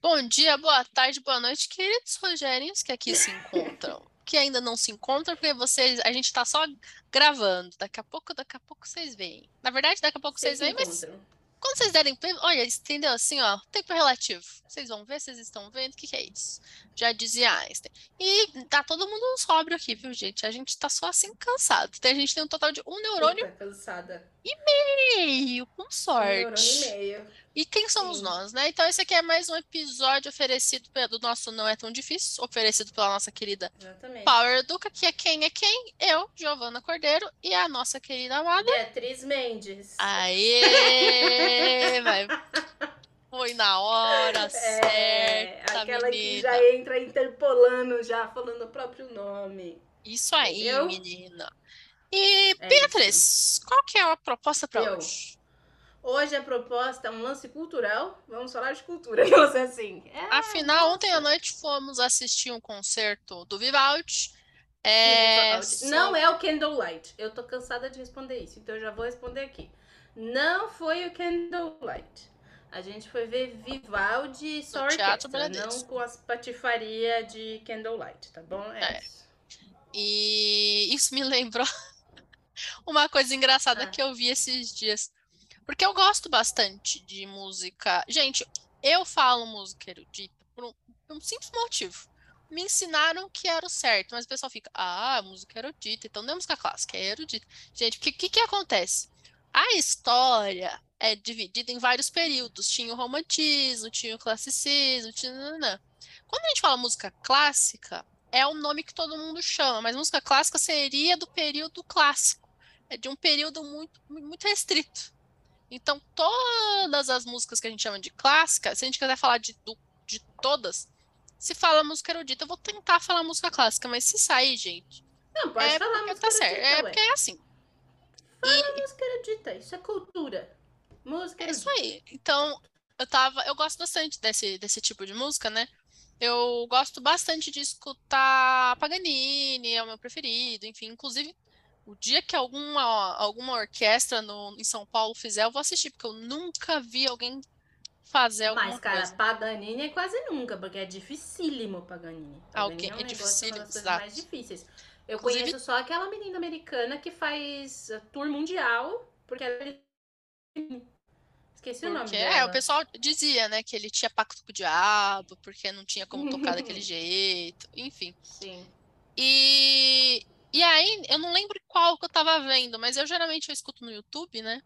Bom dia, boa tarde, boa noite, queridos Rogérios que aqui se encontram. Que ainda não se encontram, porque vocês, a gente tá só gravando. Daqui a pouco, daqui a pouco vocês veem. Na verdade, daqui a pouco vocês, vocês veem, mas quando vocês derem. Olha, entendeu? Assim, ó, tempo relativo. Vocês vão ver, vocês estão vendo. O que, que é isso? Já dizia Einstein. E tá todo mundo sóbrio aqui, viu, gente? A gente tá só assim cansado. A gente tem um total de um neurônio. Puta, cansada. E meio, com sorte. Um e meio. E quem somos Sim. nós, né? Então, esse aqui é mais um episódio oferecido do nosso Não É Tão Difícil, oferecido pela nossa querida Exatamente. Power Educa, que é quem é quem? Eu, Giovana Cordeiro, e a nossa querida amada Beatriz Mendes. Aê! Vai. Foi na hora é, certa, Aquela menina. que já entra interpolando, já falando o próprio nome. Isso aí, Entendeu? menina. E, é Beatriz, isso. qual que é a proposta para hoje? Hoje a proposta é um lance cultural. Vamos falar de cultura, você assim. É, Afinal, ontem à noite fomos assistir um concerto do Vivaldi. É... Não é o Candlelight. Eu tô cansada de responder isso, então eu já vou responder aqui. Não foi o Candlelight. A gente foi ver Vivaldi só orquestra, não com as patifaria de Candlelight, tá bom? É, é. Isso. E isso me lembrou uma coisa engraçada ah. que eu vi esses dias. Porque eu gosto bastante de música. Gente, eu falo música erudita por um, por um simples motivo. Me ensinaram que era o certo, mas o pessoal fica, ah, música erudita, então não é música clássica, é erudita. Gente, o que, que, que acontece? A história é dividida em vários períodos. Tinha o romantismo, tinha o classicismo, tinha... Quando a gente fala música clássica, é o nome que todo mundo chama, mas música clássica seria do período clássico. É de um período muito, muito restrito. Então, todas as músicas que a gente chama de clássica, se a gente quiser falar de, de todas, se fala música erudita, eu vou tentar falar música clássica, mas se sair, gente. Não, pode é falar música tá certo. Erudita, é porque é assim. Fala e... música erudita, isso é cultura. Música erudita. É isso aí. Então, eu tava. Eu gosto bastante desse, desse tipo de música, né? Eu gosto bastante de escutar Paganini, é o meu preferido, enfim, inclusive o dia que alguma, alguma orquestra no, em São Paulo fizer, eu vou assistir, porque eu nunca vi alguém fazer alguma Mas, cara, coisa. Paganini é quase nunca, porque é dificílimo Paganini. Ah, ok, é, um é dificílimo, exato. mais difíceis. Eu Inclusive... conheço só aquela menina americana que faz tour mundial, porque ela é Esqueci porque, o nome dela. É, o pessoal dizia, né, que ele tinha pacto com o diabo, porque não tinha como tocar daquele jeito, enfim. Sim. E e aí, eu não lembro qual que eu tava vendo, mas eu geralmente eu escuto no YouTube, né?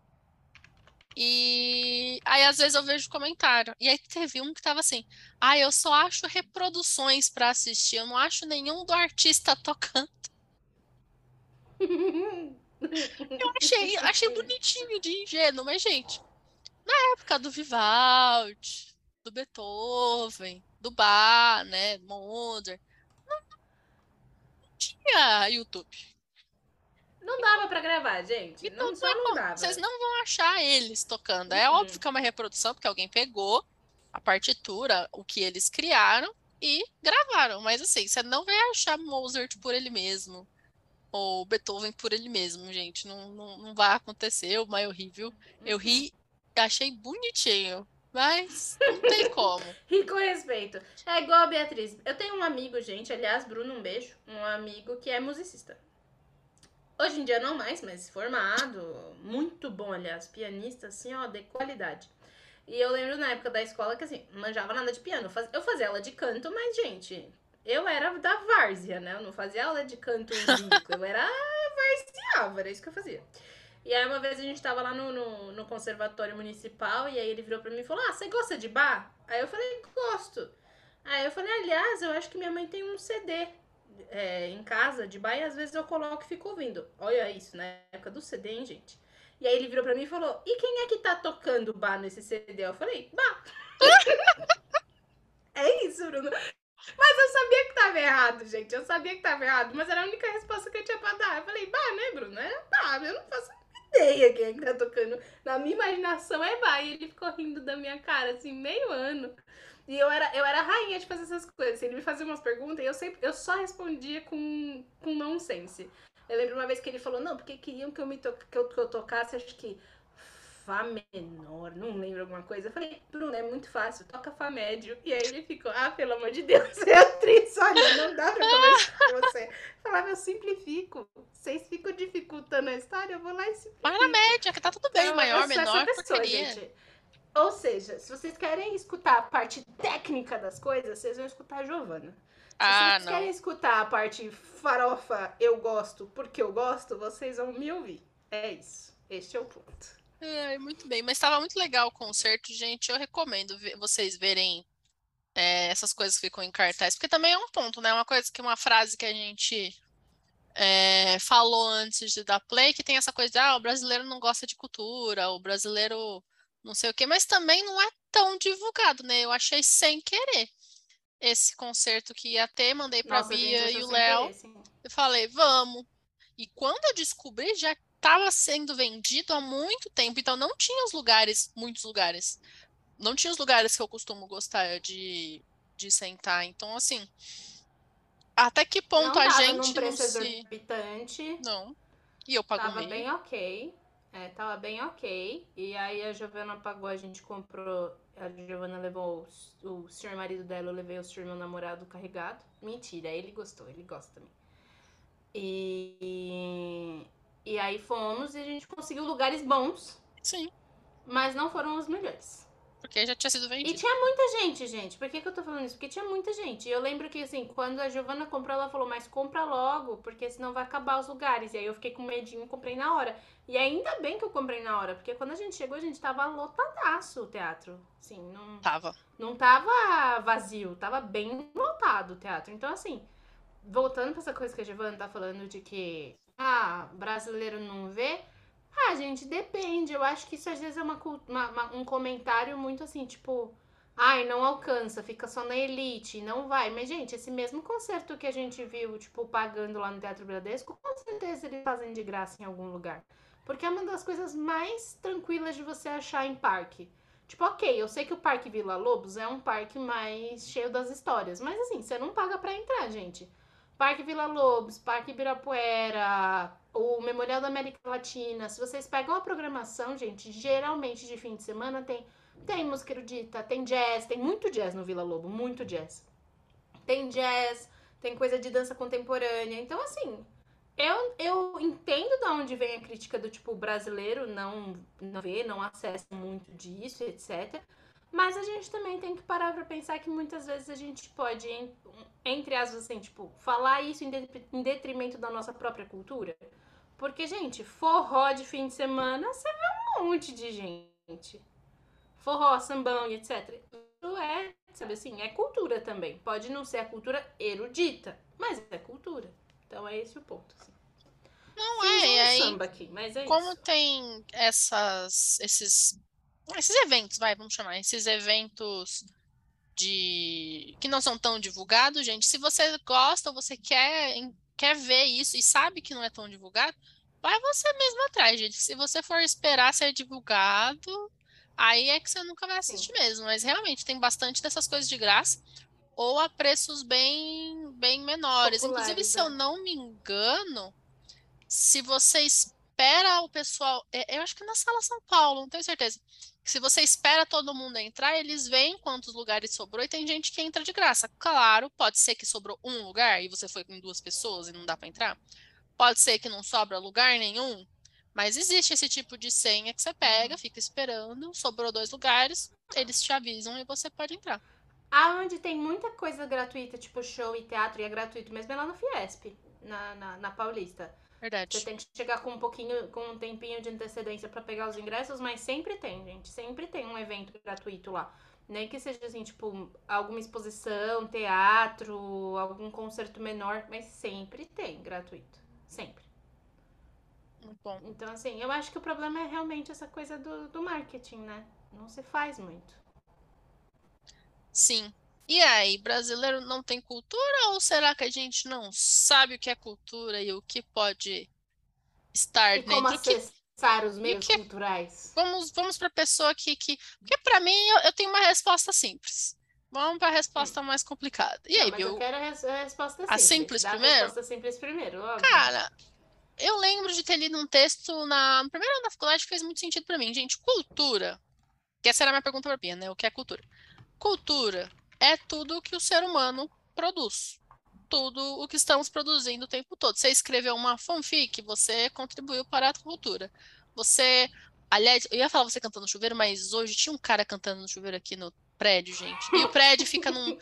E aí, às vezes, eu vejo comentário. E aí teve um que tava assim: ah, eu só acho reproduções para assistir, eu não acho nenhum do artista tocando. eu achei, achei bonitinho de ingênuo, mas, gente, na época do Vivaldi, do Beethoven, do Bach, né, Mozart, tinha YouTube. Não dava para gravar, gente. Então, não, só não dava. Vocês não vão achar eles tocando. É uhum. óbvio que é uma reprodução, porque alguém pegou a partitura, o que eles criaram, e gravaram. Mas assim, você não vai achar Mozart por ele mesmo. Ou Beethoven por ele mesmo, gente. Não, não, não vai acontecer. O mais horrível. Eu ri, achei bonitinho. Mas não tem como. e com respeito. É igual a Beatriz. Eu tenho um amigo, gente, aliás, Bruno, um beijo. Um amigo que é musicista. Hoje em dia não mais, mas formado. Muito bom, aliás. Pianista, assim, ó, de qualidade. E eu lembro na época da escola que, assim, não manjava nada de piano. Eu fazia aula de canto, mas, gente, eu era da várzea, né? Eu não fazia aula de canto lírico. Eu era varziava, era isso que eu fazia. E aí uma vez a gente tava lá no, no, no, conservatório municipal e aí ele virou pra mim e falou: Ah, você gosta de bar? Aí eu falei, gosto. Aí eu falei, aliás, eu acho que minha mãe tem um CD é, em casa de bar e às vezes eu coloco e fico ouvindo. Olha isso, na época do CD, hein, gente? E aí ele virou pra mim e falou: E quem é que tá tocando bar nesse CD? Eu falei, bar. é isso, Bruno. Mas eu sabia que tava errado, gente. Eu sabia que tava errado, mas era a única resposta que eu tinha pra dar. Eu falei, bah, né, Bruno? É, bah, eu não faço ideia quem é que tá tocando. Na minha imaginação é vai. E ele ficou rindo da minha cara, assim, meio ano. E eu era, eu era rainha de fazer essas coisas. Ele me fazia umas perguntas e eu sempre eu só respondia com, com nonsense. Eu lembro uma vez que ele falou, não, porque queriam que eu me to que eu, que eu tocasse, acho que Fá menor, não lembro alguma coisa. Eu falei, Bruno, é muito fácil, toca Fá médio. E aí ele ficou, ah, pelo amor de Deus, Beatriz, olha, não dá pra conversar com você. Eu falava, eu simplifico. Vocês ficam dificultando a história, eu vou lá e simplifico. Vai na média, que tá tudo bem, então, maior, menor, pessoa, gente. Ou seja, se vocês querem escutar a parte técnica das coisas, vocês vão escutar a Giovana. Se ah, vocês não. querem escutar a parte farofa, eu gosto porque eu gosto, vocês vão me ouvir. É isso. Este é o ponto. É, muito bem, mas estava muito legal o concerto, gente. Eu recomendo vocês verem é, essas coisas que ficam em cartaz, porque também é um ponto, né? Uma coisa que uma frase que a gente é, falou antes de dar play, que tem essa coisa de ah, o brasileiro não gosta de cultura, o brasileiro não sei o quê, mas também não é tão divulgado, né? Eu achei sem querer esse concerto que ia ter, mandei para Bia e o Léo. Eu falei, vamos. E quando eu descobri, já estava sendo vendido há muito tempo, então não tinha os lugares, muitos lugares. Não tinha os lugares que eu costumo gostar de, de sentar. Então, assim, até que ponto não a gente num preço não se... exorbitante. Não. E eu pago Tava meio. bem ok. É, tava bem ok. E aí a Giovana pagou, a gente comprou. A Giovana levou o, o senhor marido dela, eu levei o senhor meu namorado carregado. Mentira, ele gostou, ele gosta também. E e aí fomos e a gente conseguiu lugares bons. Sim. Mas não foram os melhores. Porque já tinha sido vendido. E tinha muita gente, gente. Por que, que eu tô falando isso? Porque tinha muita gente. E eu lembro que, assim, quando a Giovana comprou, ela falou, mas compra logo, porque senão vai acabar os lugares. E aí eu fiquei com medinho e comprei na hora. E ainda bem que eu comprei na hora, porque quando a gente chegou, a gente tava lotadaço o teatro. Sim, não. Tava. Não tava vazio, tava bem lotado o teatro. Então, assim, voltando pra essa coisa que a Giovana tá falando de que ah, brasileiro não vê. Ah, gente, depende. Eu acho que isso às vezes é uma, uma, um comentário muito assim, tipo, ai, não alcança, fica só na elite, não vai. Mas, gente, esse mesmo concerto que a gente viu, tipo, pagando lá no Teatro Bradesco, com certeza eles fazem de graça em algum lugar. Porque é uma das coisas mais tranquilas de você achar em parque. Tipo, ok, eu sei que o Parque Vila Lobos é um parque mais cheio das histórias, mas assim, você não paga pra entrar, gente. Parque Vila Lobos, Parque Ibirapuera, o Memorial da América Latina. Se vocês pegam a programação, gente, geralmente de fim de semana tem tem música erudita, tem jazz, tem muito jazz no Vila Lobo, muito jazz. Tem jazz, tem coisa de dança contemporânea. Então, assim, eu, eu entendo de onde vem a crítica do tipo brasileiro não, não vê, não acessa muito disso, etc. Mas a gente também tem que parar para pensar que muitas vezes a gente pode, entre aspas, assim, tipo, falar isso em detrimento da nossa própria cultura. Porque, gente, forró de fim de semana, você vê um monte de gente. Forró, sambão e etc. Isso é, sabe assim, é cultura também. Pode não ser a cultura erudita, mas é cultura. Então é esse o ponto, assim. Não é, um aí, samba aqui, mas é como isso. tem essas, esses esses eventos, vai, vamos chamar, esses eventos de que não são tão divulgados, gente. Se você gosta ou você quer, quer ver isso e sabe que não é tão divulgado, vai você mesmo atrás, gente. Se você for esperar ser divulgado, aí é que você nunca vai assistir Sim. mesmo. Mas realmente tem bastante dessas coisas de graça ou a preços bem, bem menores. Populares, Inclusive, se eu né? não me engano, se você espera o pessoal, é, eu acho que é na sala São Paulo, não tenho certeza se você espera todo mundo entrar, eles veem quantos lugares sobrou e tem gente que entra de graça. Claro, pode ser que sobrou um lugar e você foi com duas pessoas e não dá para entrar. Pode ser que não sobra lugar nenhum, mas existe esse tipo de senha que você pega, uhum. fica esperando, sobrou dois lugares, eles te avisam e você pode entrar. Aonde tem muita coisa gratuita, tipo show e teatro, e é gratuito mesmo, é lá no Fiesp, na, na, na Paulista. Verdade. Você tem que chegar com um pouquinho, com um tempinho de antecedência para pegar os ingressos, mas sempre tem, gente. Sempre tem um evento gratuito lá. Nem que seja assim, tipo, alguma exposição, teatro, algum concerto menor, mas sempre tem gratuito. Sempre. Muito bom. Então, assim, eu acho que o problema é realmente essa coisa do, do marketing, né? Não se faz muito. Sim. E aí, brasileiro não tem cultura ou será que a gente não sabe o que é cultura e o que pode estar e como acessar os meios que... culturais? Vamos, vamos para a pessoa que, que. Porque para mim eu, eu, tenho uma resposta simples. Vamos para a resposta hum. mais complicada. E não, aí, mas Bill? Eu quero a, res a resposta simples. A simples Dá primeiro? A resposta simples primeiro, óbvio. Cara, eu lembro de ter lido um texto na, no primeiro ano da faculdade que fez muito sentido para mim. Gente, cultura. Que essa era a minha pergunta para Pia, né? O que é cultura? Cultura é tudo que o ser humano produz. Tudo o que estamos produzindo o tempo todo. Você escreveu uma fanfic, você contribuiu para a cultura. Você. Aliás, eu ia falar você cantando no chuveiro, mas hoje tinha um cara cantando no chuveiro aqui no prédio, gente. E o prédio fica num.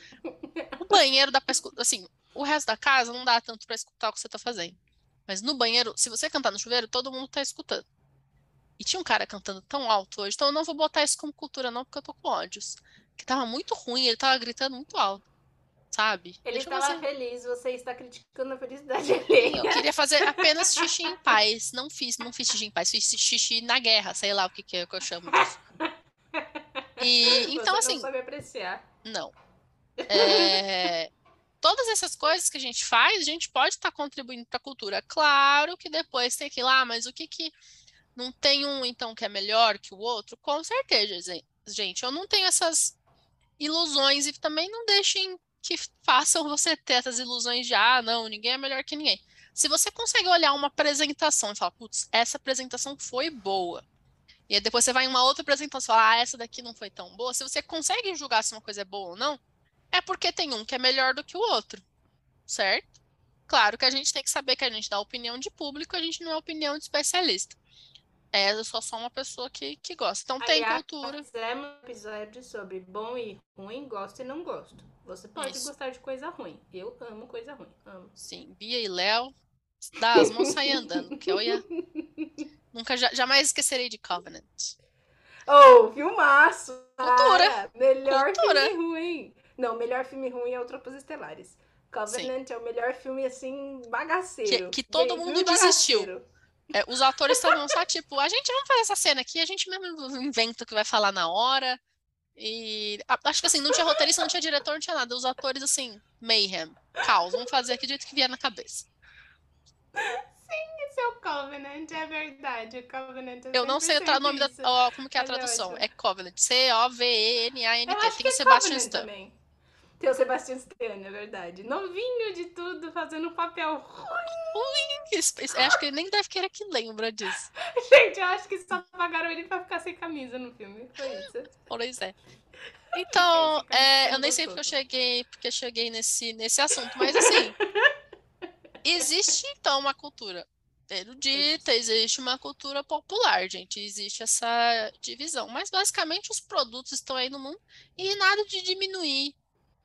O banheiro dá pra escutar. Assim, o resto da casa não dá tanto para escutar o que você tá fazendo. Mas no banheiro, se você cantar no chuveiro, todo mundo tá escutando. E tinha um cara cantando tão alto hoje, então eu não vou botar isso como cultura, não, porque eu tô com ódios. Que tava muito ruim, ele tava gritando muito alto. Sabe? Ele estava você... feliz, você está criticando a felicidade dele. Eu queria fazer apenas xixi em paz. Não fiz, não fiz xixi em paz, fiz xixi na guerra, sei lá o que, que, é que eu chamo disso. E, então, você assim. Não sabe apreciar. Não. É, todas essas coisas que a gente faz, a gente pode estar tá contribuindo para a cultura. Claro que depois tem que ir lá, mas o que que não tem um então que é melhor que o outro? Com certeza, gente. Eu não tenho essas ilusões e também não deixem que façam você ter essas ilusões de ah, não, ninguém é melhor que ninguém. Se você consegue olhar uma apresentação e falar, putz, essa apresentação foi boa. E aí depois você vai em uma outra apresentação e fala, ah, essa daqui não foi tão boa. Se você consegue julgar se uma coisa é boa ou não, é porque tem um que é melhor do que o outro, certo? Claro que a gente tem que saber que a gente dá opinião de público, a gente não é opinião de especialista. É, eu sou só uma pessoa que, que gosta. Então tem cultura. Fizemos um episódio sobre bom e ruim, gosto e não gosto. Você pode Isso. gostar de coisa ruim. Eu amo coisa ruim. Amo. Sim, Bia e Léo, dá as mãos saem andando, que eu ia. Nunca, jamais esquecerei de Covenant. Oh, filmaço! Cultura! Ah, melhor cultura. filme ruim. Não, melhor filme ruim é o Tropas Estelares. Covenant Sim. é o melhor filme, assim, bagaceiro. Que, que todo mundo desistiu. É, os atores estavam só tipo, a gente vamos fazer essa cena aqui, a gente mesmo inventa o que vai falar na hora. E acho que assim, não tinha roteirista, não tinha diretor, não tinha nada. Os atores, assim, mayhem, caos, vamos fazer aqui do jeito que vier na cabeça. Sim, esse é o Covenant, é verdade. O Covenant Eu não sei o nome da. Ó, como que é a tradução? É Covenant. C-O-V-E-N-A-N-T. Tem o Sebastian Stan. Também. Tem o Sebastião Stan, é verdade. Novinho de tudo, fazendo um papel ruim. Ruim. Acho que ele nem deve querer que lembra disso. Gente, eu acho que só pagaram ele pra ficar sem camisa no filme. Foi isso. Pois é. Então, é, eu nem sei porque eu cheguei, porque eu cheguei nesse, nesse assunto, mas assim, existe então uma cultura erudita, existe uma cultura popular, gente, existe essa divisão, mas basicamente os produtos estão aí no mundo e nada de diminuir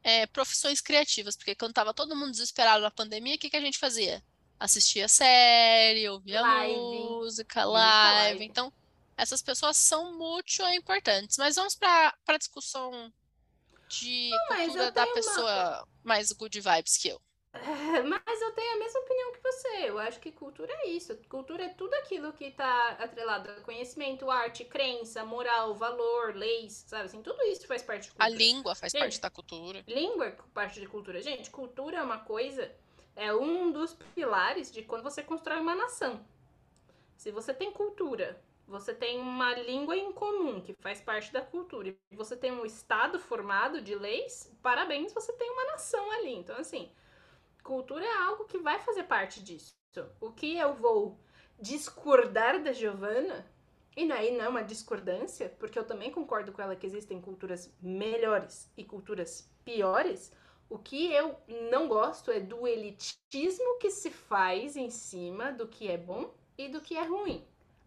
é, profissões criativas, porque quando tava todo mundo desesperado na pandemia, o que, que a gente fazia? Assistia série, ouvia live. música, live. live. Então, essas pessoas são muito importantes. Mas vamos para a discussão de Não, cultura da pessoa uma... mais good vibes que eu. Mas eu tenho a mesma opinião que você. Eu acho que cultura é isso. Cultura é tudo aquilo que está atrelado a conhecimento, arte, crença, moral, valor, leis, sabe? Assim, tudo isso faz parte de cultura. A língua faz Gente, parte da cultura. Língua é parte de cultura. Gente, cultura é uma coisa, é um dos pilares de quando você constrói uma nação. Se você tem cultura, você tem uma língua em comum que faz parte da cultura, e você tem um estado formado de leis, parabéns, você tem uma nação ali. Então, assim, cultura é algo que vai fazer parte disso. O que eu vou discordar da Giovana, e aí não é uma discordância, porque eu também concordo com ela que existem culturas melhores e culturas piores. O que eu não gosto é do elitismo que se faz em cima do que é bom e do que é ruim.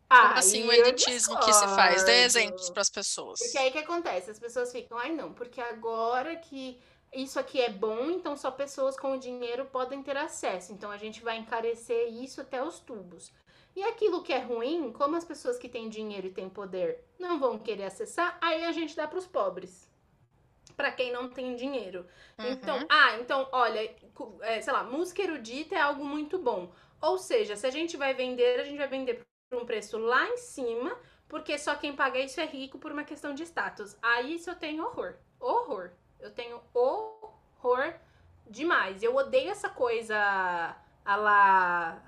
Como assim o elitismo que se faz? Dê exemplos para as pessoas. Porque aí o que acontece? As pessoas ficam, ai não, porque agora que isso aqui é bom, então só pessoas com dinheiro podem ter acesso. Então a gente vai encarecer isso até os tubos. E aquilo que é ruim, como as pessoas que têm dinheiro e têm poder não vão querer acessar, aí a gente dá para os pobres. Para quem não tem dinheiro. Uhum. Então, ah, então, olha, é, sei lá, música erudita é algo muito bom. Ou seja, se a gente vai vender, a gente vai vender por um preço lá em cima, porque só quem paga isso é rico por uma questão de status. Aí isso eu tenho horror. Horror. Eu tenho horror demais. Eu odeio essa coisa a lá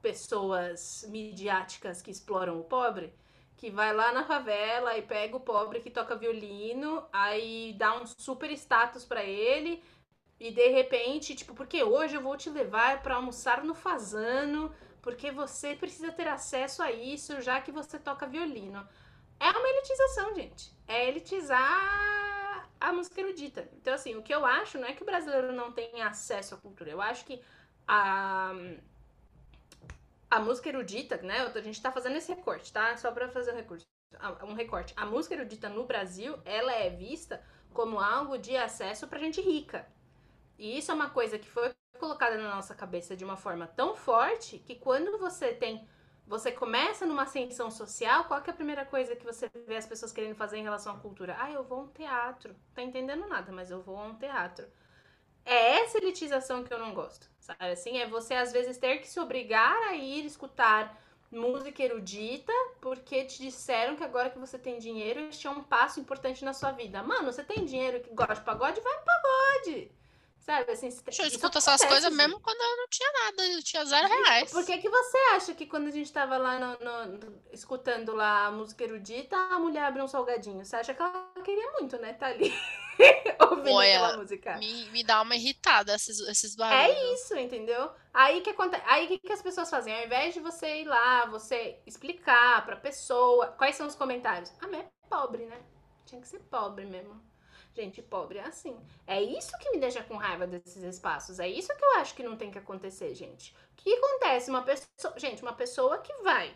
pessoas midiáticas que exploram o pobre, que vai lá na favela e pega o pobre que toca violino, aí dá um super status para ele e de repente, tipo, porque hoje eu vou te levar para almoçar no Fazano, porque você precisa ter acesso a isso já que você toca violino. É uma elitização, gente. É elitizar a música erudita. Então, assim, o que eu acho não é que o brasileiro não tem acesso à cultura. Eu acho que a, a música erudita, né? A gente tá fazendo esse recorte, tá? Só pra fazer um recurso. Um recorte. A música erudita no Brasil, ela é vista como algo de acesso pra gente rica. E isso é uma coisa que foi colocada na nossa cabeça de uma forma tão forte que quando você tem você começa numa ascensão social, qual é a primeira coisa que você vê as pessoas querendo fazer em relação à cultura? Ah, eu vou a um teatro. Tá entendendo nada, mas eu vou a um teatro. É essa elitização que eu não gosto, sabe? Assim, é você às vezes ter que se obrigar a ir escutar música erudita porque te disseram que agora que você tem dinheiro, este é um passo importante na sua vida. Mano, você tem dinheiro que gosta de pagode? Vai no pagode. Sabe, assim, eu escuto essas coisas mesmo quando eu não tinha nada, eu tinha zero reais. Por que, que você acha que quando a gente tava lá no, no, escutando lá a música erudita, a mulher abriu um salgadinho? Você acha que ela queria muito, né? Tá ali ouvindo Olha, aquela música. Me, me dá uma irritada esses, esses barulhos. É isso, entendeu? Aí que acontece. Aí o que, que as pessoas fazem? Ao invés de você ir lá, você explicar pra pessoa quais são os comentários. Ah, mas é pobre, né? Tinha que ser pobre mesmo. Gente pobre é assim. É isso que me deixa com raiva desses espaços. É isso que eu acho que não tem que acontecer, gente. O que acontece? Uma pessoa. Gente, uma pessoa que vai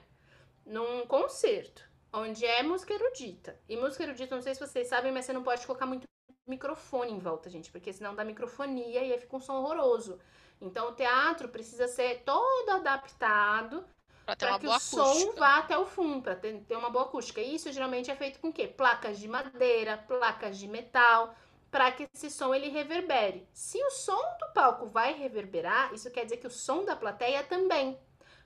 num concerto onde é música erudita. E música erudita, não sei se vocês sabem, mas você não pode colocar muito microfone em volta, gente, porque senão dá microfonia e aí fica um som horroroso. Então o teatro precisa ser todo adaptado para que o acústica. som vá até o fundo, para ter, ter uma boa acústica. E isso geralmente é feito com o quê? Placas de madeira, placas de metal, para que esse som ele reverbere. Se o som do palco vai reverberar, isso quer dizer que o som da plateia também.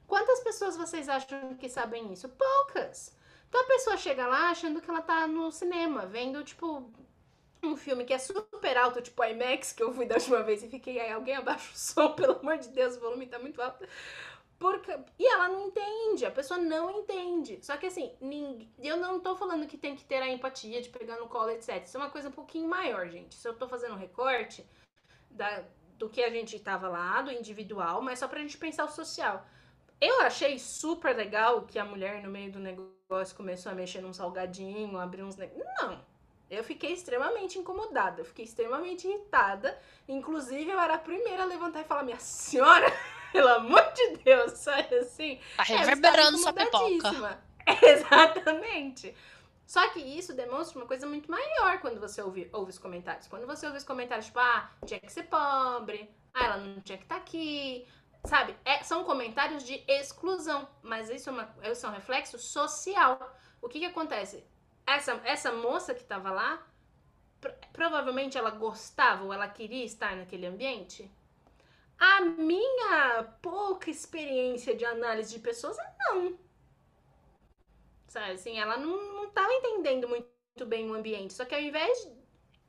Quantas pessoas vocês acham que sabem isso? Poucas. Então a pessoa chega lá achando que ela tá no cinema, vendo tipo um filme que é super alto, tipo IMAX, que eu fui da última vez e fiquei aí, alguém abaixa o som, pelo amor de Deus, o volume tá muito alto. Porque, e ela não entende, a pessoa não entende. Só que assim, ninguém, eu não tô falando que tem que ter a empatia de pegar no colo, etc. Isso é uma coisa um pouquinho maior, gente. Se eu tô fazendo um recorte da, do que a gente tava lá, do individual, mas só pra gente pensar o social. Eu achei super legal que a mulher no meio do negócio começou a mexer num salgadinho, abrir uns. Não. Eu fiquei extremamente incomodada, eu fiquei extremamente irritada. Inclusive, eu era a primeira a levantar e falar: Minha senhora! Pelo amor de Deus, sabe assim? Tá é, reverberando é, sua pipoca. Exatamente. Só que isso demonstra uma coisa muito maior quando você ouve, ouve os comentários. Quando você ouve os comentários, tipo, ah, tinha que ser pobre, ah, ela não tinha que estar tá aqui. Sabe? É, são comentários de exclusão. Mas isso é, uma, isso é um reflexo social. O que que acontece? Essa, essa moça que estava lá, provavelmente ela gostava ou ela queria estar naquele ambiente? A minha pouca experiência de análise de pessoas, não. Sabe, assim, ela não, não tava entendendo muito bem o ambiente. Só que ao invés.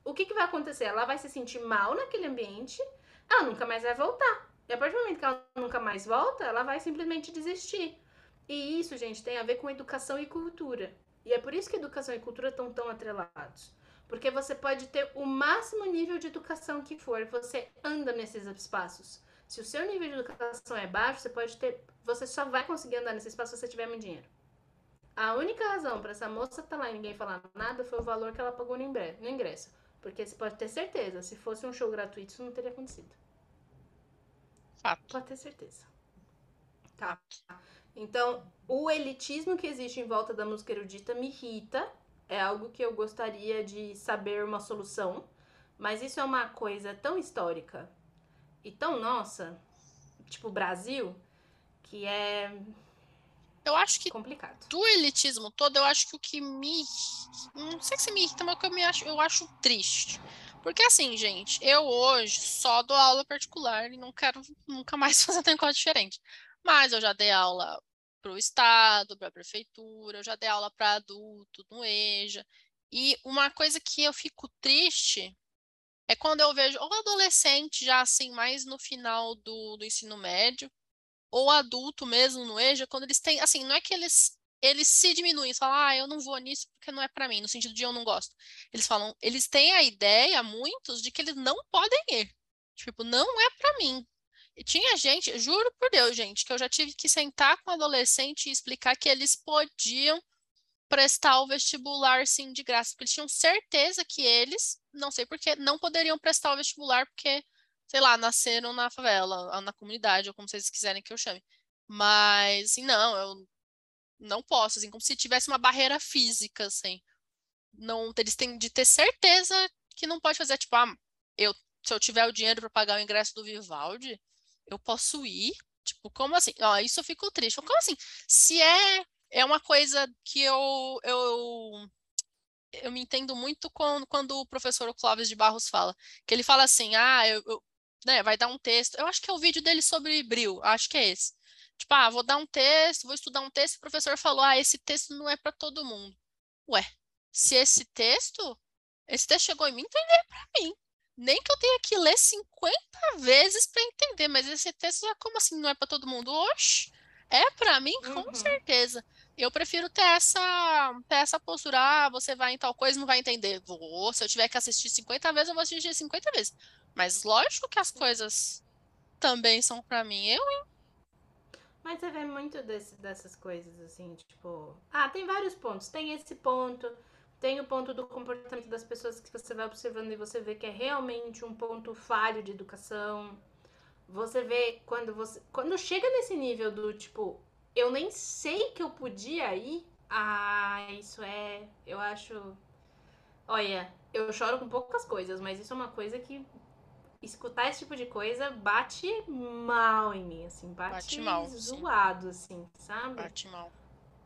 O que, que vai acontecer? Ela vai se sentir mal naquele ambiente, ela nunca mais vai voltar. E a partir do momento que ela nunca mais volta, ela vai simplesmente desistir. E isso, gente, tem a ver com educação e cultura. E é por isso que educação e cultura estão tão atrelados. Porque você pode ter o máximo nível de educação que for, você anda nesses espaços. Se o seu nível de educação é baixo, você pode ter. Você só vai conseguir andar nesse espaço se você tiver muito dinheiro. A única razão para essa moça estar tá lá e ninguém falar nada foi o valor que ela pagou no ingresso. Porque você pode ter certeza, se fosse um show gratuito, isso não teria acontecido. Fato. Pode ter certeza. Tá. Então, o elitismo que existe em volta da música erudita me irrita é algo que eu gostaria de saber uma solução, mas isso é uma coisa tão histórica e tão nossa, tipo Brasil, que é eu acho que complicado. Do elitismo todo, eu acho que o que me não sei se me irrita, mas o que eu me acho, eu acho triste. Porque assim, gente, eu hoje só dou aula particular e não quero nunca mais fazer negócio diferente. Mas eu já dei aula para o Estado, para a Prefeitura, eu já dei aula para adulto no EJA. E uma coisa que eu fico triste é quando eu vejo ou adolescente já assim, mais no final do, do ensino médio, ou adulto mesmo no EJA, quando eles têm, assim, não é que eles eles se diminuem, falam, ah, eu não vou nisso porque não é para mim, no sentido de eu não gosto. Eles falam, eles têm a ideia, muitos, de que eles não podem ir. Tipo, não é para mim tinha gente, juro por Deus, gente, que eu já tive que sentar com um adolescente e explicar que eles podiam prestar o vestibular sim de graça, porque eles tinham certeza que eles, não sei porquê, não poderiam prestar o vestibular porque, sei lá, nasceram na favela, na comunidade, ou como vocês quiserem que eu chame. Mas, assim, não, eu não posso, assim, como se tivesse uma barreira física, assim. Não, eles têm de ter certeza que não pode fazer, tipo, ah, eu, se eu tiver o dinheiro para pagar o ingresso do Vivaldi, eu posso ir? Tipo, como assim? Ó, isso eu fico triste. Como assim? Se é é uma coisa que eu eu eu me entendo muito quando, quando o professor Clóvis de Barros fala, que ele fala assim: "Ah, eu, eu né, vai dar um texto. Eu acho que é o vídeo dele sobre Bril, acho que é esse. Tipo, ah, vou dar um texto, vou estudar um texto, o professor falou: "Ah, esse texto não é para todo mundo". Ué, se esse texto, esse texto chegou em mim, então ele é para mim. Nem que eu tenha que ler 50 vezes para entender, mas esse texto, como assim não é para todo mundo? Oxe, é para mim, com uhum. certeza. Eu prefiro ter essa, ter essa postura. Ah, você vai em tal coisa não vai entender. Vou, se eu tiver que assistir 50 vezes, eu vou assistir 50 vezes. Mas lógico que as coisas também são para mim. Eu, hein? Mas você vê muito desse, dessas coisas, assim, tipo. Ah, tem vários pontos. Tem esse ponto, tem o ponto do comportamento das pessoas que você vai observando e você vê que é realmente um ponto falho de educação. Você vê quando você. Quando chega nesse nível do tipo, eu nem sei que eu podia ir. Ah, isso é. Eu acho. Olha, eu choro com poucas coisas, mas isso é uma coisa que escutar esse tipo de coisa bate mal em mim, assim, bate, bate mal, zoado, sim. assim, sabe? Bate mal.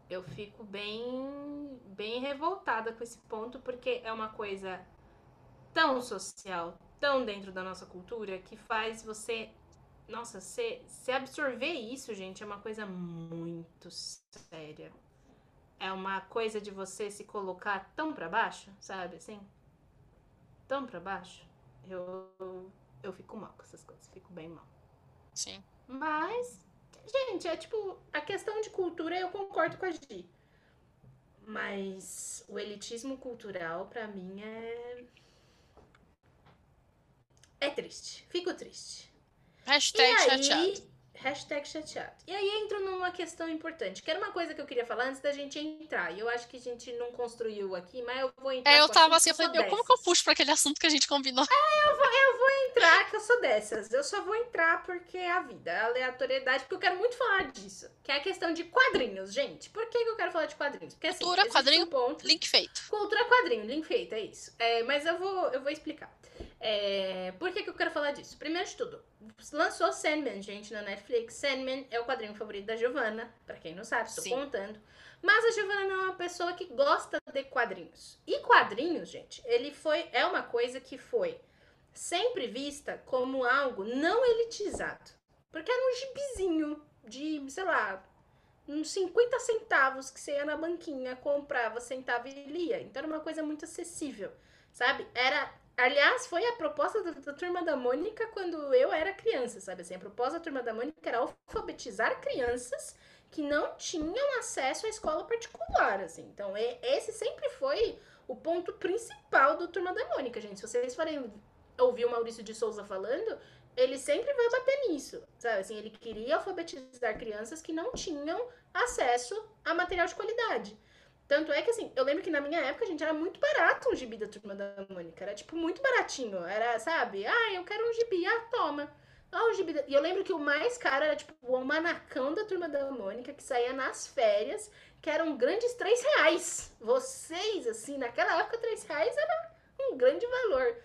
Eu fico bem, bem revoltada com esse ponto, porque é uma coisa tão social, tão dentro da nossa cultura, que faz você. Nossa, se, se absorver isso, gente, é uma coisa muito séria. É uma coisa de você se colocar tão para baixo, sabe assim? Tão para baixo. Eu eu fico mal com essas coisas, fico bem mal. Sim. Mas, gente, é tipo, a questão de cultura eu concordo com a Gi. Mas o elitismo cultural, para mim, é. É triste. Fico triste. Hashtag e aí, chateado. Hashtag chateado. E aí entro numa questão importante, que era uma coisa que eu queria falar antes da gente entrar. E eu acho que a gente não construiu aqui, mas eu vou entrar. É, eu tava assim, eu falei, como que eu puxo pra aquele assunto que a gente combinou? É, eu vou, eu vou entrar, que eu sou dessas. Eu só vou entrar porque é a vida, é a aleatoriedade, porque eu quero muito falar disso. Que é a questão de quadrinhos, gente. Por que, que eu quero falar de quadrinhos? Porque assim, Cultura, quadrinho, um ponto... link feito. Cultura, quadrinho, link feito, é isso. É, mas eu vou, eu vou explicar. É, por que, que eu quero falar disso? Primeiro de tudo, lançou Sandman, gente, na Netflix. Sandman é o quadrinho favorito da Giovanna, para quem não sabe, estou Sim. contando. Mas a Giovanna não é uma pessoa que gosta de quadrinhos. E quadrinhos, gente, ele foi é uma coisa que foi sempre vista como algo não elitizado. Porque era um gibizinho de, sei lá, uns 50 centavos que você ia na banquinha, comprava, sentava e lia. Então era uma coisa muito acessível, sabe? Era Aliás, foi a proposta da, da, Turma da Mônica quando eu era criança, sabe assim? A proposta da Turma da Mônica era alfabetizar crianças que não tinham acesso à escola particular, assim. Então, esse sempre foi o ponto principal do Turma da Mônica, gente. Se vocês forem ouvir o Maurício de Souza falando, ele sempre vai bater nisso, sabe? Assim, ele queria alfabetizar crianças que não tinham acesso a material de qualidade. Tanto é que, assim, eu lembro que na minha época, gente, era muito barato um gibi da Turma da Mônica. Era, tipo, muito baratinho. Era, sabe? Ah, eu quero um gibi. Ah, toma. Ah, um gibi da... E eu lembro que o mais caro era, tipo, o manacão da Turma da Mônica, que saía nas férias, que eram grandes três reais. Vocês, assim, naquela época, três reais era um grande valor.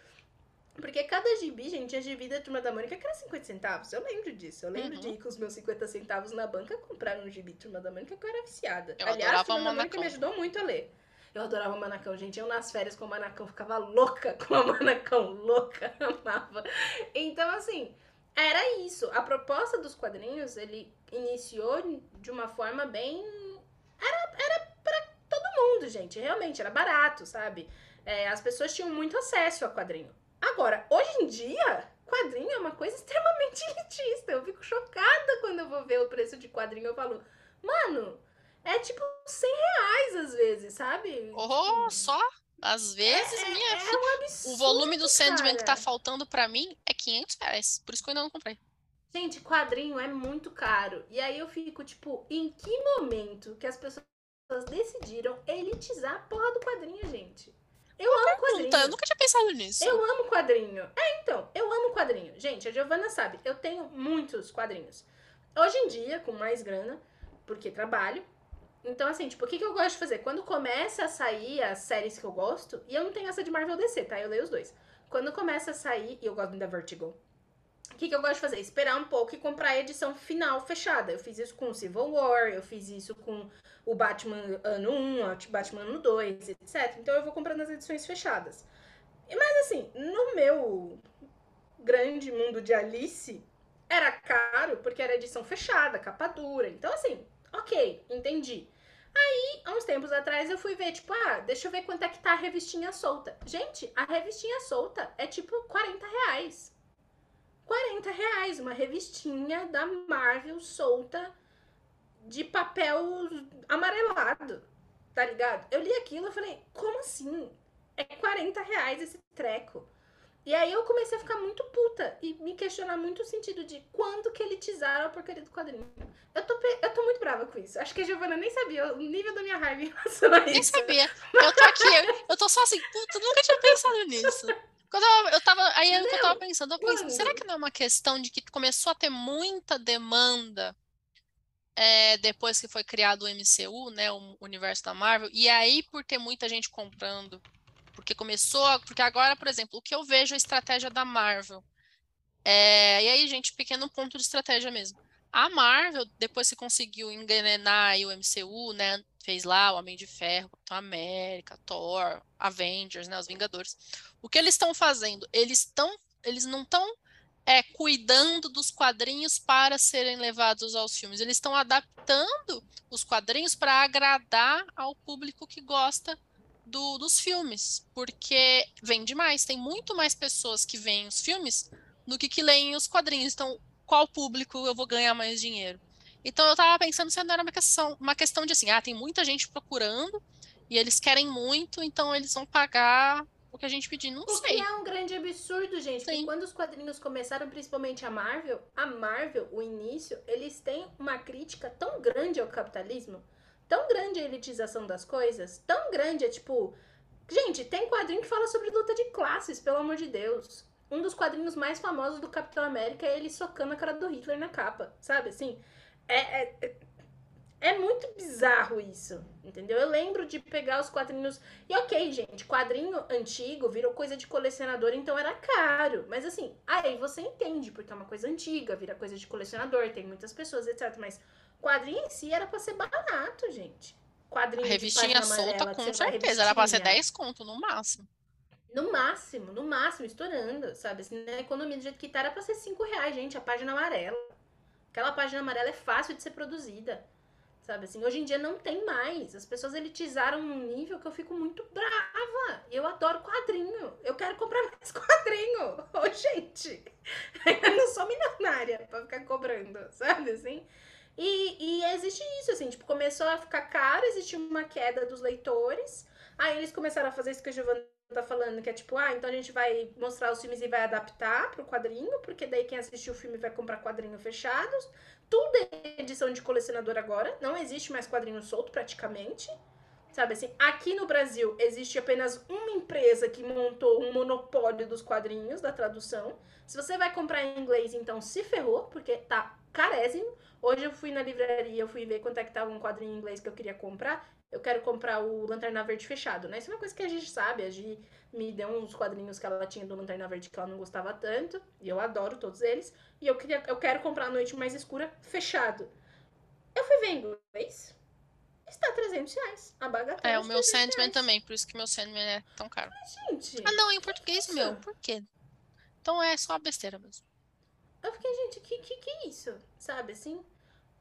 Porque cada gibi, gente, a gibi da Turma da Mônica que era 50 centavos. Eu lembro disso. Eu lembro uhum. de ir com os meus 50 centavos na banca comprar um gibi Turma da Mônica que eu era viciada. Eu Aliás, a Turma da Mônica me ajudou muito a ler. Eu adorava o Manacão, gente. Eu nas férias com o Manacão ficava louca com o Manacão, louca, amava. Então, assim, era isso. A proposta dos quadrinhos, ele iniciou de uma forma bem. Era, era pra todo mundo, gente. Realmente, era barato, sabe? É, as pessoas tinham muito acesso a quadrinho. Agora, hoje em dia, quadrinho é uma coisa extremamente elitista. Eu fico chocada quando eu vou ver o preço de quadrinho. Eu falo, mano, é tipo 100 reais às vezes, sabe? Oh, só? Às vezes, é, minha é um absurdo, O volume do Sandman cara. que tá faltando pra mim é 500 reais. Por isso que eu ainda não comprei. Gente, quadrinho é muito caro. E aí eu fico, tipo, em que momento que as pessoas decidiram elitizar a porra do quadrinho, gente? Eu amo pergunta, quadrinho. Eu nunca tinha pensado nisso. Eu amo quadrinho. É, então, eu amo quadrinho. Gente, a Giovana sabe, eu tenho muitos quadrinhos. Hoje em dia, com mais grana, porque trabalho. Então, assim, tipo, o que, que eu gosto de fazer? Quando começa a sair as séries que eu gosto, e eu não tenho essa de Marvel DC, tá? Eu leio os dois. Quando começa a sair, e eu gosto da Vertigo, o que, que eu gosto de fazer? Esperar um pouco e comprar a edição final fechada. Eu fiz isso com Civil War, eu fiz isso com o Batman ano 1, o Batman ano 2, etc. Então eu vou comprando as edições fechadas. Mas assim, no meu grande mundo de Alice, era caro porque era edição fechada, capa dura. Então, assim, ok, entendi. Aí, há uns tempos atrás, eu fui ver, tipo, ah, deixa eu ver quanto é que tá a revistinha solta. Gente, a revistinha solta é tipo 40 reais. 40 reais, uma revistinha da Marvel solta de papel amarelado, tá ligado? Eu li aquilo e falei, como assim? É 40 reais esse treco. E aí eu comecei a ficar muito puta e me questionar muito o sentido de quando que elitizaram a porcaria do quadrinho. Eu tô, eu tô muito brava com isso. Acho que a Giovana nem sabia o nível da minha raiva em relação a isso. Nem sabia. Eu tô aqui, eu, eu tô só assim, puta, nunca tinha pensado nisso. Quando eu, eu tava, aí é o que eu tava pensando, eu pensei, será que não é uma questão de que começou a ter muita demanda é, depois que foi criado o MCU, né, o universo da Marvel, e aí por ter muita gente comprando porque começou, porque agora, por exemplo, o que eu vejo é a estratégia da Marvel. É, e aí, gente, pequeno ponto de estratégia mesmo. A Marvel, depois que conseguiu enganar o MCU, né, fez lá o Homem de Ferro, Capitão América, Thor, Avengers, né, os Vingadores. O que eles estão fazendo? Eles estão, eles não estão é, cuidando dos quadrinhos para serem levados aos filmes. Eles estão adaptando os quadrinhos para agradar ao público que gosta do, dos filmes, porque vende mais, tem muito mais pessoas que veem os filmes do que que leem os quadrinhos. Então, qual público eu vou ganhar mais dinheiro? Então, eu tava pensando se não era uma questão, uma questão de assim, ah, tem muita gente procurando e eles querem muito, então eles vão pagar que a gente pedir, não o sei. Que é um grande absurdo, gente. Sim. Porque quando os quadrinhos começaram, principalmente a Marvel, a Marvel, o início, eles têm uma crítica tão grande ao capitalismo tão grande a elitização das coisas, tão grande é tipo. Gente, tem quadrinho que fala sobre luta de classes, pelo amor de Deus. Um dos quadrinhos mais famosos do Capitão América é ele socando a cara do Hitler na capa, sabe? Assim, é, é, é, muito bizarro isso, entendeu? Eu lembro de pegar os quadrinhos. E ok, gente, quadrinho antigo virou coisa de colecionador, então era caro. Mas assim, aí você entende, porque é uma coisa antiga, vira coisa de colecionador, tem muitas pessoas, etc. Mas Quadrinho em si era pra ser barato, gente. Quadrinho a revistinha solta, amarela, com certeza. Era pra ser 10 conto no máximo. No máximo, no máximo, estourando, sabe? Assim, na economia do jeito que tá, era pra ser 5 reais, gente, a página amarela. Aquela página amarela é fácil de ser produzida. Sabe assim, hoje em dia não tem mais. As pessoas elitizaram um nível que eu fico muito brava. Eu adoro quadrinho. Eu quero comprar mais quadrinho. Ô, oh, gente, eu não sou milionária pra ficar cobrando, sabe assim? E, e existe isso, assim, tipo, começou a ficar caro, existiu uma queda dos leitores. Aí eles começaram a fazer isso que a Giovanna tá falando, que é tipo, ah, então a gente vai mostrar os filmes e vai adaptar pro quadrinho, porque daí quem assistiu o filme vai comprar quadrinho fechados. Tudo é edição de colecionador agora, não existe mais quadrinho solto praticamente. Sabe assim, aqui no Brasil existe apenas uma empresa que montou um monopólio dos quadrinhos, da tradução. Se você vai comprar em inglês, então se ferrou, porque tá carésimo. Hoje eu fui na livraria, eu fui ver quanto é que tava um quadrinho em inglês que eu queria comprar. Eu quero comprar o Lanterna Verde fechado, né? Isso é uma coisa que a gente sabe. A Gi me deu uns quadrinhos que ela tinha do Lanterna Verde que ela não gostava tanto. E eu adoro todos eles. E eu, queria, eu quero comprar a Noite Mais Escura fechado. Eu fui ver em inglês. Está 300 reais. A bagatela. É, o meu Sandman reais. também. Por isso que meu Sandman é tão caro. Mas, gente. Ah, não, em português, isso. meu. Por quê? Então é só besteira mesmo. Eu fiquei, gente, que que, que é isso? Sabe assim?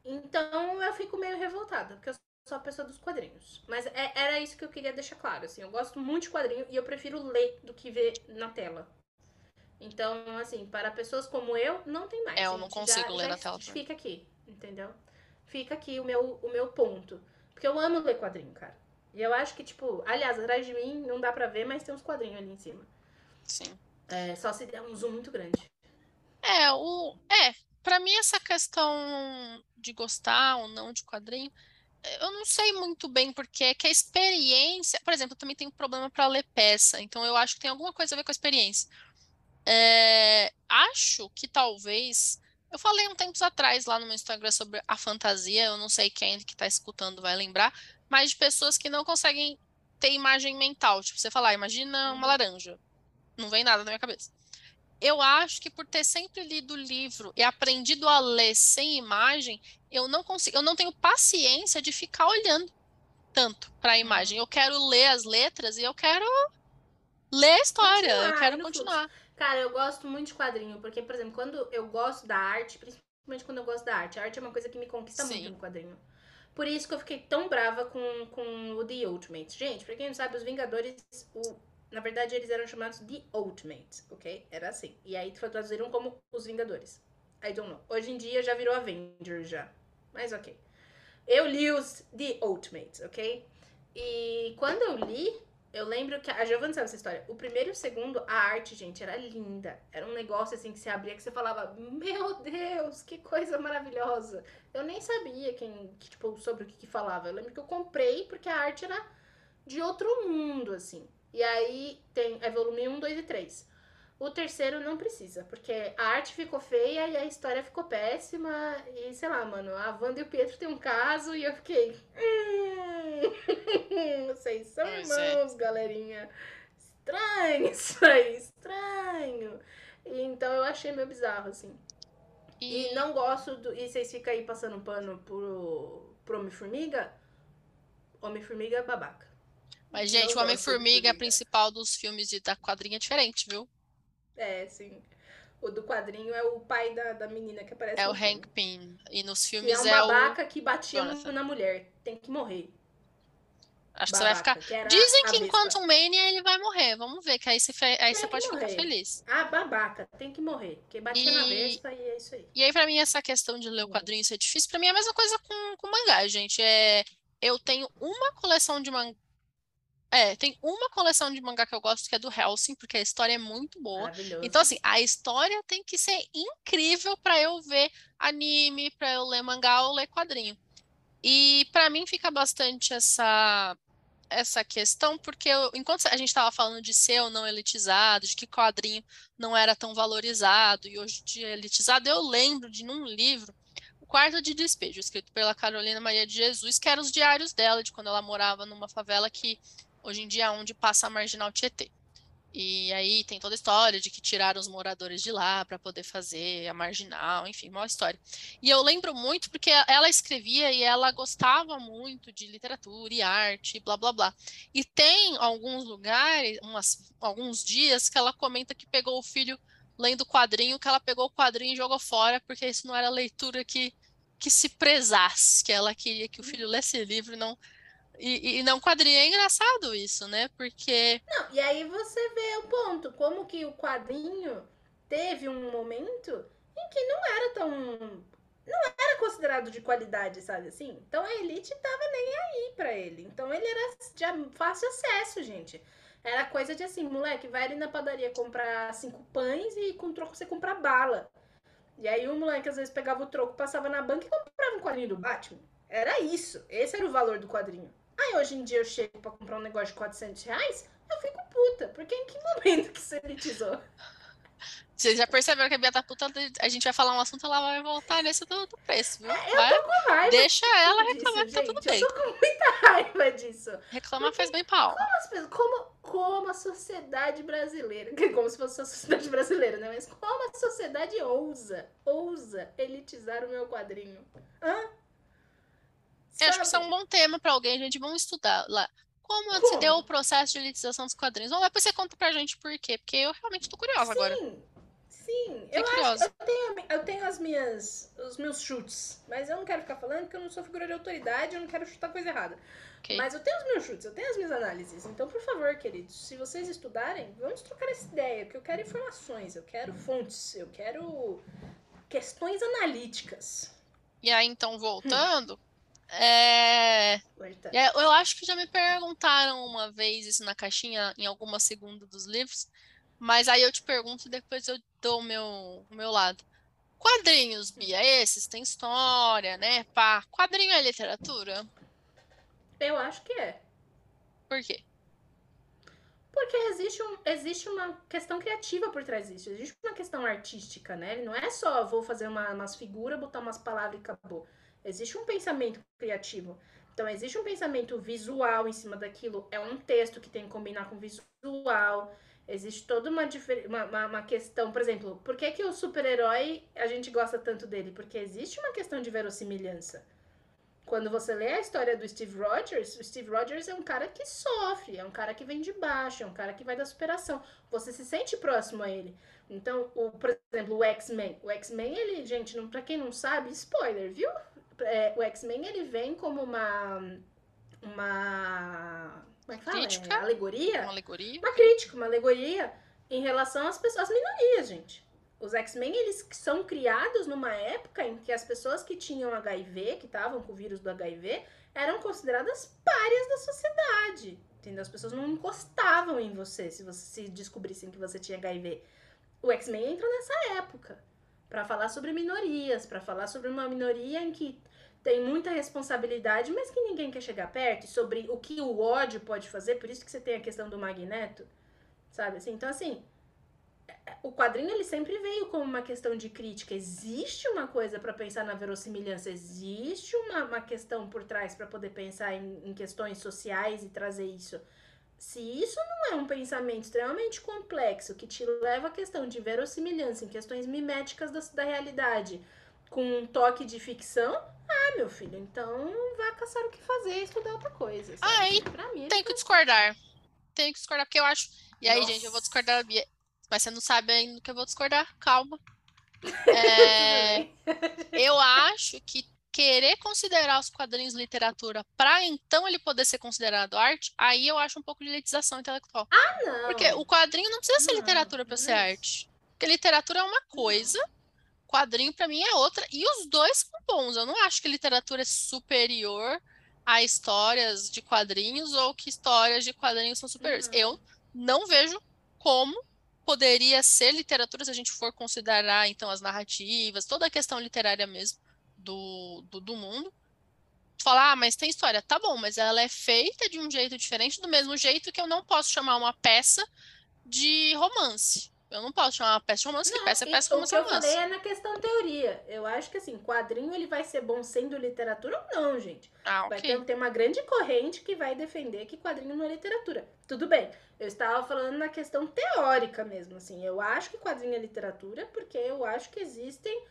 Então eu fico meio revoltada, porque eu sou a pessoa dos quadrinhos. Mas é, era isso que eu queria deixar claro, assim. Eu gosto muito de quadrinho e eu prefiro ler do que ver na tela. Então, assim, para pessoas como eu, não tem mais. É, eu não consigo já, ler já na tela. Fica aqui, entendeu? Fica aqui o meu, o meu ponto. Porque eu amo ler quadrinho, cara. E eu acho que, tipo, aliás, atrás de mim não dá pra ver, mas tem uns quadrinhos ali em cima. Sim. É, só se der um zoom muito grande. É, o. É, para mim essa questão de gostar ou não de quadrinho, eu não sei muito bem porque é que a experiência, por exemplo, eu também tenho problema para ler peça, então eu acho que tem alguma coisa a ver com a experiência. É, acho que talvez eu falei um tempos atrás lá no meu Instagram sobre a fantasia, eu não sei quem que está escutando vai lembrar, mas de pessoas que não conseguem ter imagem mental. Tipo, você falar, ah, imagina uma uhum. laranja. Não vem nada na minha cabeça. Eu acho que por ter sempre lido o livro e aprendido a ler sem imagem, eu não consigo, eu não tenho paciência de ficar olhando tanto para a imagem. Uhum. Eu quero ler as letras e eu quero ler a história, continuar, eu quero continuar. Cara, eu gosto muito de quadrinho, porque, por exemplo, quando eu gosto da arte, principalmente quando eu gosto da arte, a arte é uma coisa que me conquista Sim. muito no quadrinho. Por isso que eu fiquei tão brava com, com o The Ultimate. Gente, pra quem não sabe, os Vingadores, o, na verdade, eles eram chamados The Ultimate, ok? Era assim. E aí traduziram como os Vingadores. I don't know. Hoje em dia já virou Avengers já. Mas ok. Eu li os The Ultimate, ok? E quando eu li, eu lembro que a Giovanna sabe essa história. O primeiro e o segundo, a arte, gente, era linda. Era um negócio assim que se abria que você falava: Meu Deus, que coisa maravilhosa. Eu nem sabia quem, que, tipo, sobre o que, que falava. Eu lembro que eu comprei porque a arte era de outro mundo, assim. E aí tem é volume 1, 2 e 3. O terceiro não precisa, porque a arte ficou feia e a história ficou péssima. E sei lá, mano, a Wanda e o Pietro têm um caso e eu fiquei. Hum, vocês são pois é. irmãos, é. galerinha. Estranho isso aí, estranho. E, então eu achei meio bizarro, assim. E, e não gosto do. E vocês ficam aí passando pano pro, pro Homem-Formiga? Homem-Formiga é babaca. Mas, gente, o Homem-Formiga é principal dos filmes de, da quadrinha é diferente, viu? É, sim. O do quadrinho é o pai da, da menina que aparece. É o Hank Pym. E nos filmes que é um babaca é o... que batia Jonathan. na mulher. Tem que morrer. Acho babaca, que você vai ficar. Dizem que em Quantum Mania ele vai morrer. Vamos ver, que aí você, fe... aí você pode morrer. ficar feliz. Ah, babaca, tem que morrer. Porque batia e... na Vespa e é isso aí. E aí, pra mim, essa questão de ler o quadrinho ser difícil, pra mim é a mesma coisa com, com mangá, gente. É... Eu tenho uma coleção de mangá é, tem uma coleção de mangá que eu gosto que é do Helsing, porque a história é muito boa. Então, assim, a história tem que ser incrível para eu ver anime, para eu ler mangá ou ler quadrinho. E para mim fica bastante essa essa questão, porque eu, enquanto a gente estava falando de ser ou não elitizado, de que quadrinho não era tão valorizado e hoje dia é elitizado, eu lembro de num livro O Quarto de Despejo, escrito pela Carolina Maria de Jesus, que eram os diários dela, de quando ela morava numa favela que hoje em dia é onde passa a marginal Tietê. E aí tem toda a história de que tiraram os moradores de lá para poder fazer a marginal, enfim, uma história. E eu lembro muito porque ela escrevia e ela gostava muito de literatura e arte, blá blá blá. E tem alguns lugares, umas, alguns dias que ela comenta que pegou o filho lendo o quadrinho, que ela pegou o quadrinho e jogou fora, porque isso não era leitura que, que se prezasse, que ela queria que o filho lesse livro e não e, e não quadrinho é engraçado isso, né? Porque. Não, e aí você vê o ponto, como que o quadrinho teve um momento em que não era tão. Não era considerado de qualidade, sabe assim? Então a elite tava nem aí pra ele. Então ele era de fácil acesso, gente. Era coisa de assim, moleque, vai ali na padaria comprar cinco pães e com troco você compra bala. E aí o moleque às vezes pegava o troco, passava na banca e comprava um quadrinho do Batman. Era isso. Esse era o valor do quadrinho. Aí hoje em dia eu chego pra comprar um negócio de 400 reais, eu fico puta. Porque em que momento que você elitizou? Vocês já perceberam que a Bia tá puta, a gente vai falar um assunto, ela vai voltar nesse do, do preço, viu? É, eu tô com raiva. Deixa ela reclamar disso, que tá tudo bem. Eu tô com muita raiva disso. Reclamar faz bem pau. Como, as, como, como a sociedade brasileira, como se fosse a sociedade brasileira, né? Mas como a sociedade ousa, ousa elitizar o meu quadrinho? Hã? Eu acho que isso é um bom tema para alguém, gente. Vamos estudar lá. Como, Como, se deu o processo de elitização dos quadrinhos? Vamos lá, depois você conta pra gente por quê. Porque eu realmente tô curiosa sim, agora. Sim, eu, acho, eu, tenho, eu tenho as minhas, os meus chutes. Mas eu não quero ficar falando porque eu não sou figura de autoridade, eu não quero chutar coisa errada. Okay. Mas eu tenho os meus chutes, eu tenho as minhas análises. Então, por favor, queridos, se vocês estudarem, vamos trocar essa ideia. Porque eu quero informações, eu quero fontes, eu quero questões analíticas. E aí, então, voltando, é... é... Eu acho que já me perguntaram uma vez isso na caixinha, em alguma segunda dos livros, mas aí eu te pergunto e depois eu dou o meu, o meu lado. Quadrinhos, Bia, esses tem história, né? Pá. Quadrinho é literatura? Eu acho que é. Por quê? Porque existe, um, existe uma questão criativa por trás disso. Existe uma questão artística, né? Ele não é só vou fazer uma, umas figuras, botar umas palavras e acabou. Existe um pensamento criativo. Então, existe um pensamento visual em cima daquilo. É um texto que tem que combinar com visual. Existe toda uma, uma, uma questão, por exemplo, por que, que o super-herói a gente gosta tanto dele? Porque existe uma questão de verossimilhança. Quando você lê a história do Steve Rogers, o Steve Rogers é um cara que sofre, é um cara que vem de baixo, é um cara que vai da superação. Você se sente próximo a ele. Então, o, por exemplo, o X-Men. O X-Men, ele, gente, não, pra quem não sabe, spoiler, viu? É, o X-Men, ele vem como uma. Uma. Como é que fala? Crítica? É, alegoria? Uma alegoria? Uma crítica, uma alegoria em relação às pessoas, às minorias, gente. Os X-Men, eles são criados numa época em que as pessoas que tinham HIV, que estavam com o vírus do HIV, eram consideradas párias da sociedade. Entendeu? As pessoas não encostavam em você se você se descobrissem que você tinha HIV. O X-Men entrou nessa época para falar sobre minorias, para falar sobre uma minoria em que tem muita responsabilidade, mas que ninguém quer chegar perto, sobre o que o ódio pode fazer, por isso que você tem a questão do Magneto, sabe assim? Então assim, o quadrinho ele sempre veio como uma questão de crítica. Existe uma coisa para pensar na verossimilhança, existe uma, uma questão por trás para poder pensar em, em, questões sociais e trazer isso. Se isso não é um pensamento extremamente complexo que te leva à questão de verossimilhança em questões miméticas da, da realidade, com um toque de ficção, ah, meu filho, então vá caçar o que fazer e estudar outra coisa. Sabe? Aí, mim, tem que discordar. Tenho que discordar, porque eu acho. E aí, Nossa. gente, eu vou discordar da Bia. Mas você não sabe ainda que eu vou discordar. Calma. É, eu acho que querer considerar os quadrinhos literatura para então ele poder ser considerado arte, aí eu acho um pouco de elitização intelectual. Ah, não. Porque o quadrinho não precisa ser não, literatura para ser arte. Porque literatura é uma coisa, quadrinho para mim é outra, e os dois são bons. Eu não acho que literatura é superior a histórias de quadrinhos ou que histórias de quadrinhos são superiores. Uhum. Eu não vejo como poderia ser literatura se a gente for considerar então as narrativas, toda a questão literária mesmo do, do, do mundo. Falar, ah, mas tem história, tá bom, mas ela é feita de um jeito diferente, do mesmo jeito que eu não posso chamar uma peça de romance. Eu não posso chamar uma peça de romance, não, que peça é peça, romance. O que eu falei é na questão teoria. Eu acho que, assim, quadrinho ele vai ser bom sendo literatura ou não, gente. Ah, vai ter, ter uma grande corrente que vai defender que quadrinho não é literatura. Tudo bem. Eu estava falando na questão teórica mesmo, assim. Eu acho que quadrinho é literatura porque eu acho que existem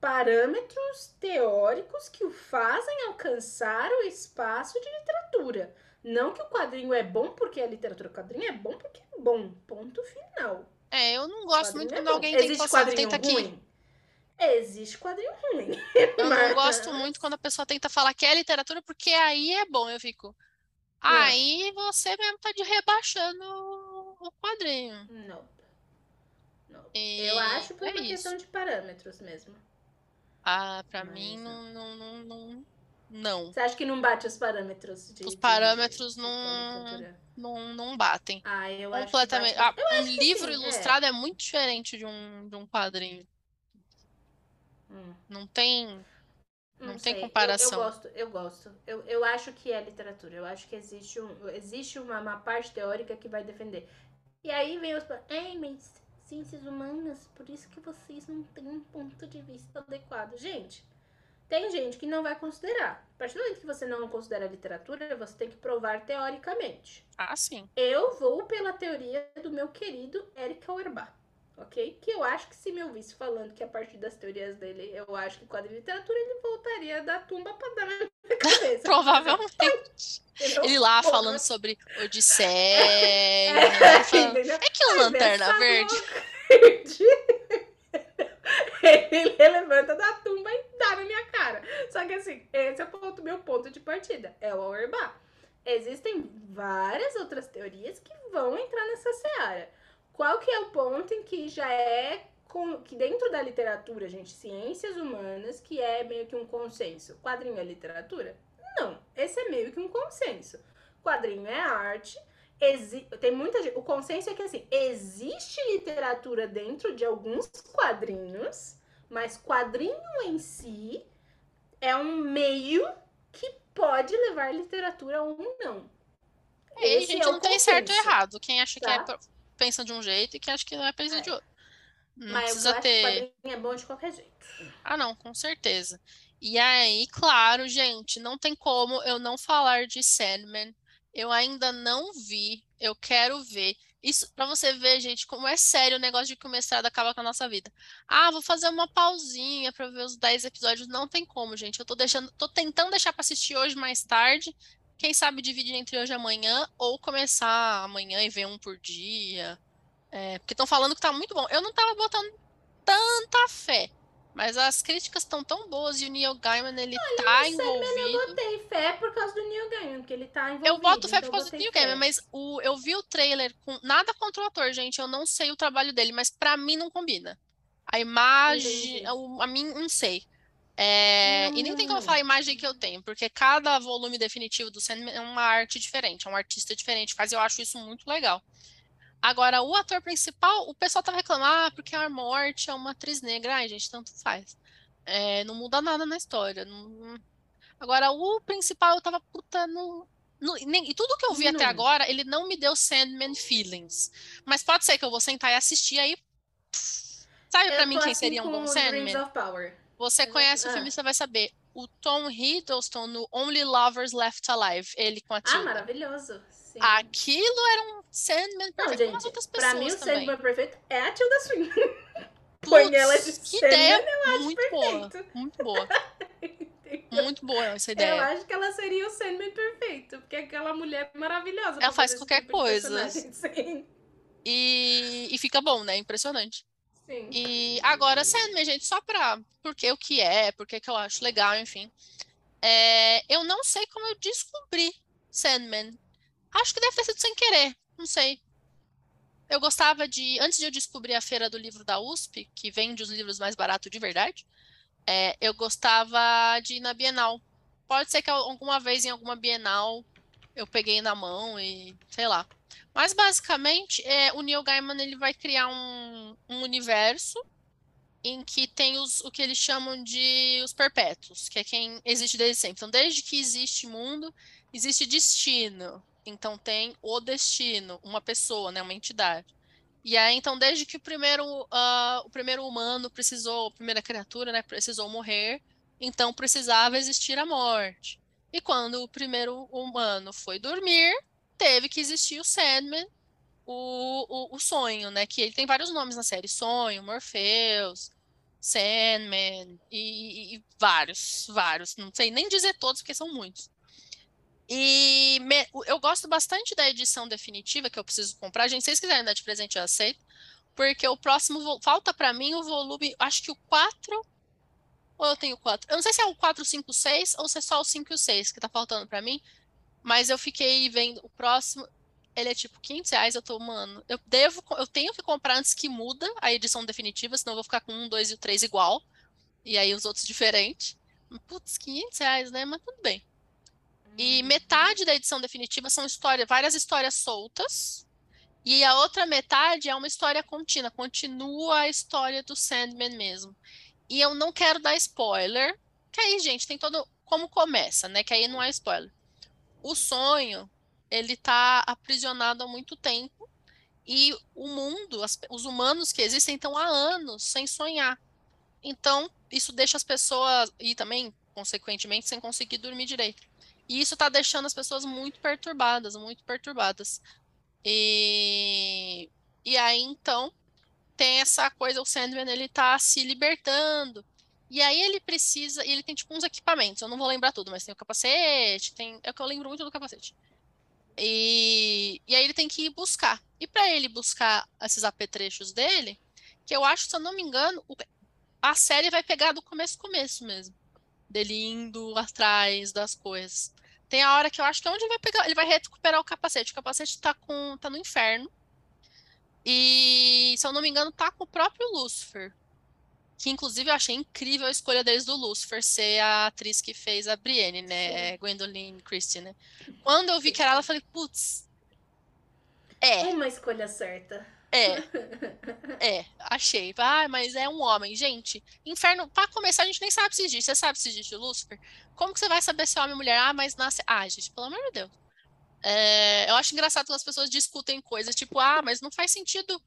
parâmetros teóricos que o fazem alcançar o espaço de literatura. Não que o quadrinho é bom porque é literatura. O quadrinho é bom porque é bom. Ponto final. É, eu não gosto muito é quando é alguém Existe quadrinho tenta ruim? aqui. Existe quadrinho ruim. Eu mas... não gosto muito quando a pessoa tenta falar que é literatura, porque aí é bom. Eu fico. Aí você mesmo tá de rebaixando o quadrinho. Não. não. Eu acho por é uma isso. questão de parâmetros mesmo. Ah, pra Mas, mim não, não, não, não, não. Você acha que não bate os parâmetros? De, os parâmetros de, não, de não, não batem. Ah, eu Completamente. acho que ah, um livro sim, é. ilustrado é. é. muito diferente de um, de um quadrinho. Hum. Não tem. Não, não tem comparação. Eu, eu, gosto, eu gosto. Eu, eu acho que é literatura. Eu acho que existe, um, existe uma, uma parte teórica que vai defender. E aí vem os. Ei, mas ciências humanas, por isso que vocês não têm um ponto de vista adequado. Gente, tem gente que não vai considerar. A partir do momento que você não considera literatura, você tem que provar teoricamente. Ah, sim. Eu vou pela teoria do meu querido Eric Auerbach, ok? Que eu acho que se me ouvisse falando que a partir das teorias dele eu acho que quadro de literatura, ele voltaria da tumba pra dar na minha cabeça. Provavelmente. ele lá Porra. falando sobre Odisseia. É, falando, é que o Lanterna Verde. verde. ele levanta da tumba e dá na minha cara. Só que assim, esse é o ponto, meu ponto de partida. É o Auerbach. Existem várias outras teorias que vão entrar nessa seara. Qual que é o ponto em que já é com, que dentro da literatura, gente, ciências humanas, que é meio que um consenso. Quadrinho é literatura? Não, esse é meio que um consenso. Quadrinho é arte, Exi tem muita gente. O consenso é que assim, existe literatura dentro de alguns quadrinhos, Mas quadrinho em si é um meio que pode levar literatura ou não. E aí, gente, é não tem certo ou errado. Quem acha tá? que é pensa de um jeito e quem acha que não é pensa é. de outro. Não Mas precisa ter. quadrinho é bom de qualquer jeito. Ah, não, com certeza. E aí, claro, gente, não tem como eu não falar de Sandman. Eu ainda não vi, eu quero ver. Isso para você ver, gente, como é sério o negócio de que o mestrado acaba com a nossa vida. Ah, vou fazer uma pausinha para ver os 10 episódios. Não tem como, gente. Eu tô deixando, tô tentando deixar para assistir hoje mais tarde. Quem sabe dividir entre hoje e amanhã ou começar amanhã e ver um por dia. É, porque estão falando que tá muito bom. Eu não tava botando tanta fé. Mas as críticas estão tão boas e o Neil Gaiman, ele Olha, tá envolvido. Eu botei fé por causa do Neil Gaiman, porque ele tá envolvido. Eu boto fé então por causa do Neil. Gaiman, mas o, eu vi o trailer com nada contra o ator, gente. Eu não sei o trabalho dele, mas para mim não combina. A imagem, a, a mim, não sei. É, e nem tem como falar a imagem que eu tenho, porque cada volume definitivo do Sandman é uma arte diferente, é um artista diferente, faz eu acho isso muito legal. Agora, o ator principal, o pessoal tá reclamando, ah, porque a morte é uma atriz negra. Ai, gente, tanto faz. É, não muda nada na história. Não... Agora, o principal, eu tava puta no. no nem, e tudo que eu vi não. até agora, ele não me deu Sandman feelings. Mas pode ser que eu vou sentar e assistir aí. Sabe para mim quem assim seria um bom Sandman? Você conhece ah. o filme, você vai saber. O Tom Hiddleston no Only Lovers Left Alive, ele com a Tilda. Ah, maravilhoso. Sim. Aquilo era um Sandman perfeito não, gente, outras pessoas Pra mim, o Sandman perfeito é a Tilda Swinton. Põe ela de que Sandman, ideia eu acho muito perfeito. boa. Muito boa. muito boa essa ideia. Eu acho que ela seria o Sandman perfeito, porque é aquela mulher maravilhosa. Ela faz qualquer tipo coisa. E, e fica bom, né? Impressionante. Sim. E agora, Sandman, gente, só pra. Porque o que é, porque que eu acho legal, enfim. É, eu não sei como eu descobri Sandman. Acho que deve ter sido sem querer, não sei. Eu gostava de. Antes de eu descobrir a feira do livro da USP, que vende os livros mais baratos de verdade, é, eu gostava de ir na Bienal. Pode ser que alguma vez em alguma Bienal eu peguei na mão e sei lá. Mas basicamente, é, o Neil Gaiman ele vai criar um, um universo em que tem os, o que eles chamam de os perpétuos, que é quem existe desde sempre. Então, desde que existe mundo, existe destino. Então tem o destino, uma pessoa, né, uma entidade. E aí, então, desde que o primeiro, uh, o primeiro humano precisou, a primeira criatura, né, precisou morrer, então precisava existir a morte. E quando o primeiro humano foi dormir, teve que existir o Sandman, o, o, o sonho, né, que ele tem vários nomes na série, Sonho, Morpheus, Sandman, e, e vários, vários, não sei nem dizer todos, porque são muitos. E me, eu gosto bastante da edição definitiva que eu preciso comprar. Gente, se vocês quiserem dar de presente, eu aceito. Porque o próximo. Falta para mim o volume. Acho que o 4. Ou eu tenho 4? Eu não sei se é o 4, 5, 6 ou se é só o 5 e o 6 que tá faltando para mim. Mas eu fiquei vendo o próximo. Ele é tipo 500 reais. Eu tô, mano. Eu devo. Eu tenho que comprar antes que muda a edição definitiva, senão eu vou ficar com um, dois e o 3 igual. E aí os outros diferentes. Putz, 500 reais, né? Mas tudo bem. E metade da edição definitiva são histórias, várias histórias soltas. E a outra metade é uma história contínua, continua a história do Sandman mesmo. E eu não quero dar spoiler, que aí, gente, tem todo como começa, né? Que aí não é spoiler. O sonho, ele tá aprisionado há muito tempo e o mundo, as, os humanos que existem estão há anos sem sonhar. Então, isso deixa as pessoas e também, consequentemente, sem conseguir dormir direito. E isso está deixando as pessoas muito perturbadas, muito perturbadas. E, e aí, então, tem essa coisa, o Sandman, ele tá se libertando. E aí ele precisa, ele tem tipo uns equipamentos, eu não vou lembrar tudo, mas tem o capacete, tem, é o que eu lembro muito do capacete. E, e aí ele tem que ir buscar. E para ele buscar esses apetrechos dele, que eu acho, se eu não me engano, a série vai pegar do começo começo mesmo. Dele indo atrás das coisas. Tem a hora que eu acho que é onde ele vai pegar, ele vai recuperar o capacete. O capacete tá com tá no inferno. E, se eu não me engano, tá com o próprio Lucifer. Que inclusive eu achei incrível a escolha deles do Lucifer ser a atriz que fez a Brienne, né? Sim. Gwendolyn Christie, né? Quando eu vi que era ela, eu falei, putz. É. Uma escolha certa. É. É, achei. Ah, mas é um homem. Gente, inferno, para começar, a gente nem sabe se existe. Você sabe se existe Lúcifer? Como que você vai saber se é homem ou mulher? Ah, mas nasce. Ah, gente, pelo amor de Deus. É, eu acho engraçado quando as pessoas discutem coisas tipo, ah, mas não faz sentido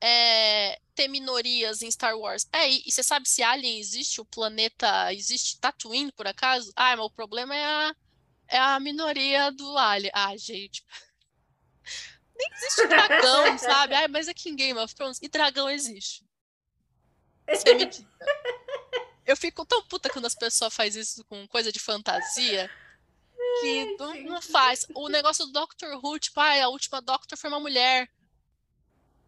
é, ter minorias em Star Wars. É, e, e, você sabe se Alien existe, o planeta existe Tatooine, por acaso? Ah, mas o problema é a, é a minoria do Alien. Ah, gente. Nem existe dragão, sabe? Ah, mas aqui em Game of Thrones, e dragão existe. Você me Eu fico tão puta quando as pessoas fazem isso com coisa de fantasia que não, não, faz. O negócio do Doctor Who, tipo, ah, a última Doctor foi uma mulher.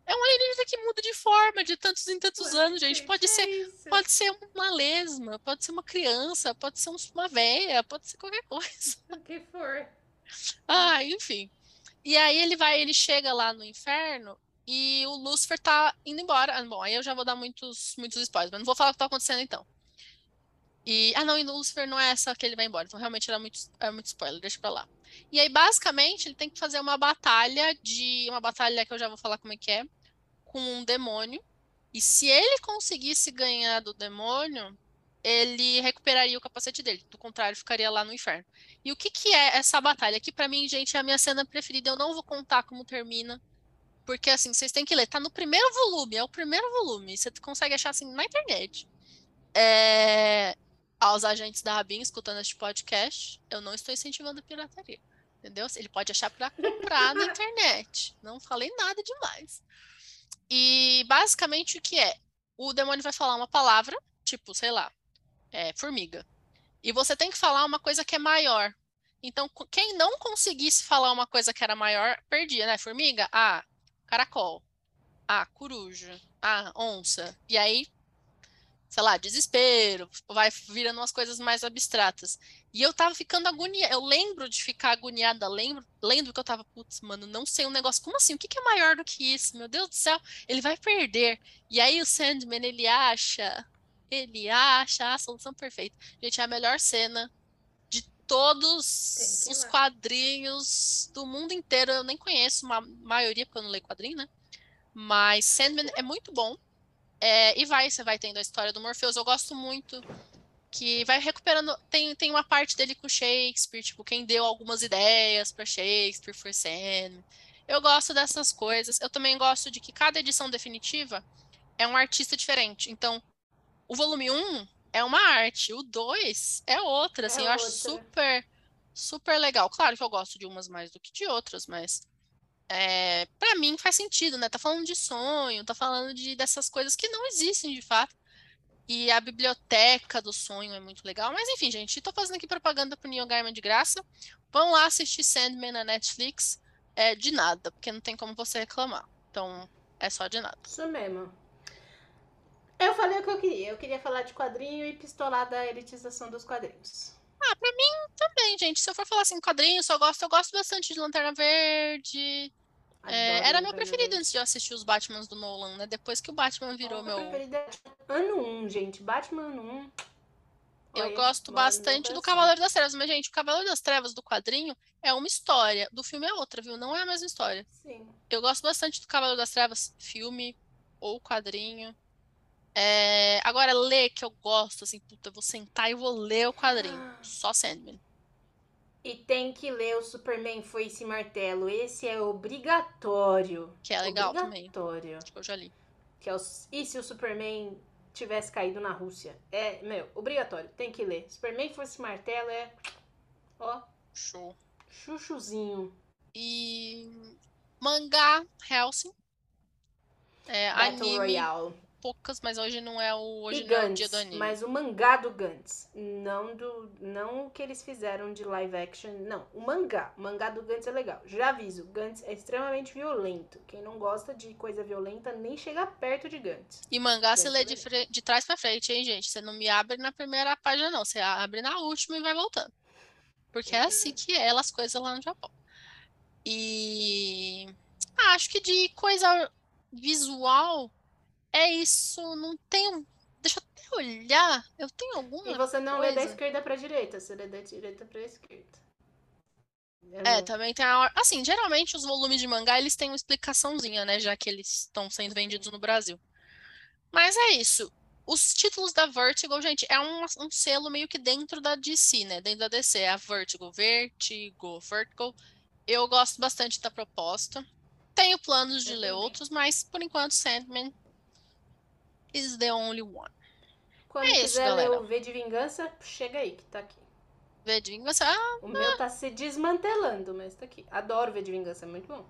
É um alienígena que muda de forma de tantos em tantos pode anos, gente. Pode ser, é pode ser uma lesma, pode ser uma criança, pode ser uma véia, pode ser qualquer coisa. O que for. Ah, enfim. E aí ele vai, ele chega lá no inferno e o Lúcifer tá indo embora. Bom, aí eu já vou dar muitos, muitos spoilers, mas não vou falar o que tá acontecendo então. E, ah, não, e no Lucifer não é essa que ele vai embora. Então, realmente era muito, era muito spoiler, deixa pra lá. E aí, basicamente, ele tem que fazer uma batalha de. Uma batalha que eu já vou falar como é que é. Com um demônio. E se ele conseguisse ganhar do demônio, ele recuperaria o capacete dele. Do contrário, ficaria lá no inferno. E o que, que é essa batalha? Que para mim, gente, é a minha cena preferida. Eu não vou contar como termina. Porque, assim, vocês têm que ler. Tá no primeiro volume, é o primeiro volume. Você consegue achar, assim, na internet. É aos agentes da Rabin escutando este podcast, eu não estou incentivando a pirataria. Entendeu? Ele pode achar para comprar na internet. Não falei nada demais. E basicamente o que é? O demônio vai falar uma palavra, tipo, sei lá, é, formiga. E você tem que falar uma coisa que é maior. Então, quem não conseguisse falar uma coisa que era maior, perdia, né? Formiga? Ah, caracol. Ah, coruja. Ah, onça. E aí sei lá, desespero, vai virando umas coisas mais abstratas. E eu tava ficando agoniada, eu lembro de ficar agoniada, lembro, lembro que eu tava, putz, mano, não sei um negócio, como assim? O que, que é maior do que isso? Meu Deus do céu, ele vai perder. E aí o Sandman, ele acha, ele acha a solução perfeita. Gente, é a melhor cena de todos os quadrinhos do mundo inteiro. Eu nem conheço uma maioria, porque eu não leio quadrinho, né? Mas Sandman é muito bom. É, e vai, você vai tendo a história do Morpheus. Eu gosto muito que vai recuperando. Tem, tem uma parte dele com Shakespeare, tipo, quem deu algumas ideias para Shakespeare foi Sam. Eu gosto dessas coisas. Eu também gosto de que cada edição definitiva é um artista diferente. Então, o volume 1 é uma arte, o 2 é outra. Assim, é eu outra. acho super, super legal. Claro que eu gosto de umas mais do que de outras, mas é, para mim faz sentido, né? Tá falando de sonho, tá falando de dessas coisas que não existem de fato. E a biblioteca do sonho é muito legal. Mas enfim, gente, tô fazendo aqui propaganda pro Neil Gaiman de graça. Vão lá assistir Sandman na Netflix. É de nada, porque não tem como você reclamar. Então, é só de nada. Isso mesmo. Eu falei o que eu queria. Eu queria falar de quadrinho e pistolar da elitização dos quadrinhos. Ah, pra mim também, gente. Se eu for falar assim, quadrinhos, eu gosto, eu gosto bastante de Lanterna Verde. É, era meu preferido antes de eu assistir os Batmans do Nolan, né? Depois que o Batman virou meu. meu preferido é ano 1, gente. Batman ano 1. Eu gosto bastante do Cavaleiro das Trevas, mas, gente, o Cavaleiro das Trevas do quadrinho é uma história, do filme é outra, viu? Não é a mesma história. Sim. Eu gosto bastante do Cavaleiro das Trevas, filme ou quadrinho. É... Agora, ler que eu gosto, assim, puta, eu vou sentar e vou ler o quadrinho. Só Sandman. E tem que ler o Superman Foi esse Martelo. Esse é obrigatório. Que é legal obrigatório. também. Acho que eu já li. Que é o... E se o Superman tivesse caído na Rússia? É, meu, obrigatório. Tem que ler. Superman Foi esse Martelo é. Ó. Show. Chuchuzinho. E. Mangá Helsing. É, Battle anime. Royale poucas, mas hoje não é o hoje e não Gantz, é o dia do anime. Mas o mangá do Gantz, não do não o que eles fizeram de live action, não, o mangá. O mangá do Gantz é legal. Já aviso, Gantz é extremamente violento. Quem não gosta de coisa violenta nem chega perto de Gantz. E mangá Gantz se lê é de, de trás para frente, hein, gente? Você não me abre na primeira página não, você abre na última e vai voltando. Porque é assim que é as coisas lá no Japão. E ah, acho que de coisa visual é isso, não tenho. Deixa eu até olhar. Eu tenho alguma. E você não coisa? lê da esquerda pra direita, você lê da direita pra esquerda. É, também tem a. Assim, geralmente os volumes de mangá eles têm uma explicaçãozinha, né? Já que eles estão sendo vendidos no Brasil. Mas é isso. Os títulos da Vertigo, gente, é um, um selo meio que dentro da DC, né? Dentro da DC. É a Vertigo, Vertigo, Vertigo. Eu gosto bastante da proposta. Tenho planos de Eu ler também. outros, mas por enquanto Sandman is the only one. Quando é quiser isso, ler o V de Vingança, chega aí, que tá aqui. V de Vingança. Ah, o meu tá se desmantelando, mas tá aqui. Adoro V de Vingança, é muito bom.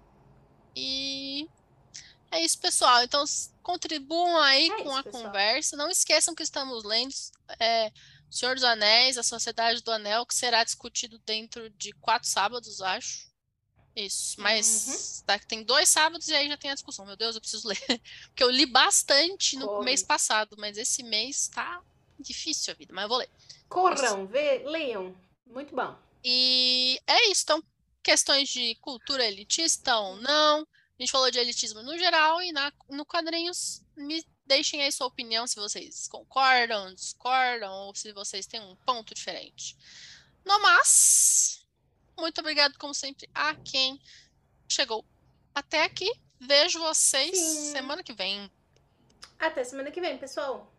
E é isso, pessoal. Então, contribuam aí é com isso, a pessoal. conversa. Não esqueçam que estamos lendo é, Senhor dos Anéis, A Sociedade do Anel, que será discutido dentro de quatro sábados, acho. Isso, mas uhum. tá, tem dois sábados e aí já tem a discussão. Meu Deus, eu preciso ler. Porque eu li bastante no Corre. mês passado, mas esse mês tá difícil a vida, mas eu vou ler. Corram, vê, leiam. Muito bom. E é isso. Então, questões de cultura elitista ou não. A gente falou de elitismo no geral e na, no quadrinhos. Me deixem aí sua opinião se vocês concordam, discordam ou se vocês têm um ponto diferente. No mais, muito obrigado, como sempre, a quem chegou até aqui. Vejo vocês Sim. semana que vem. Até semana que vem, pessoal.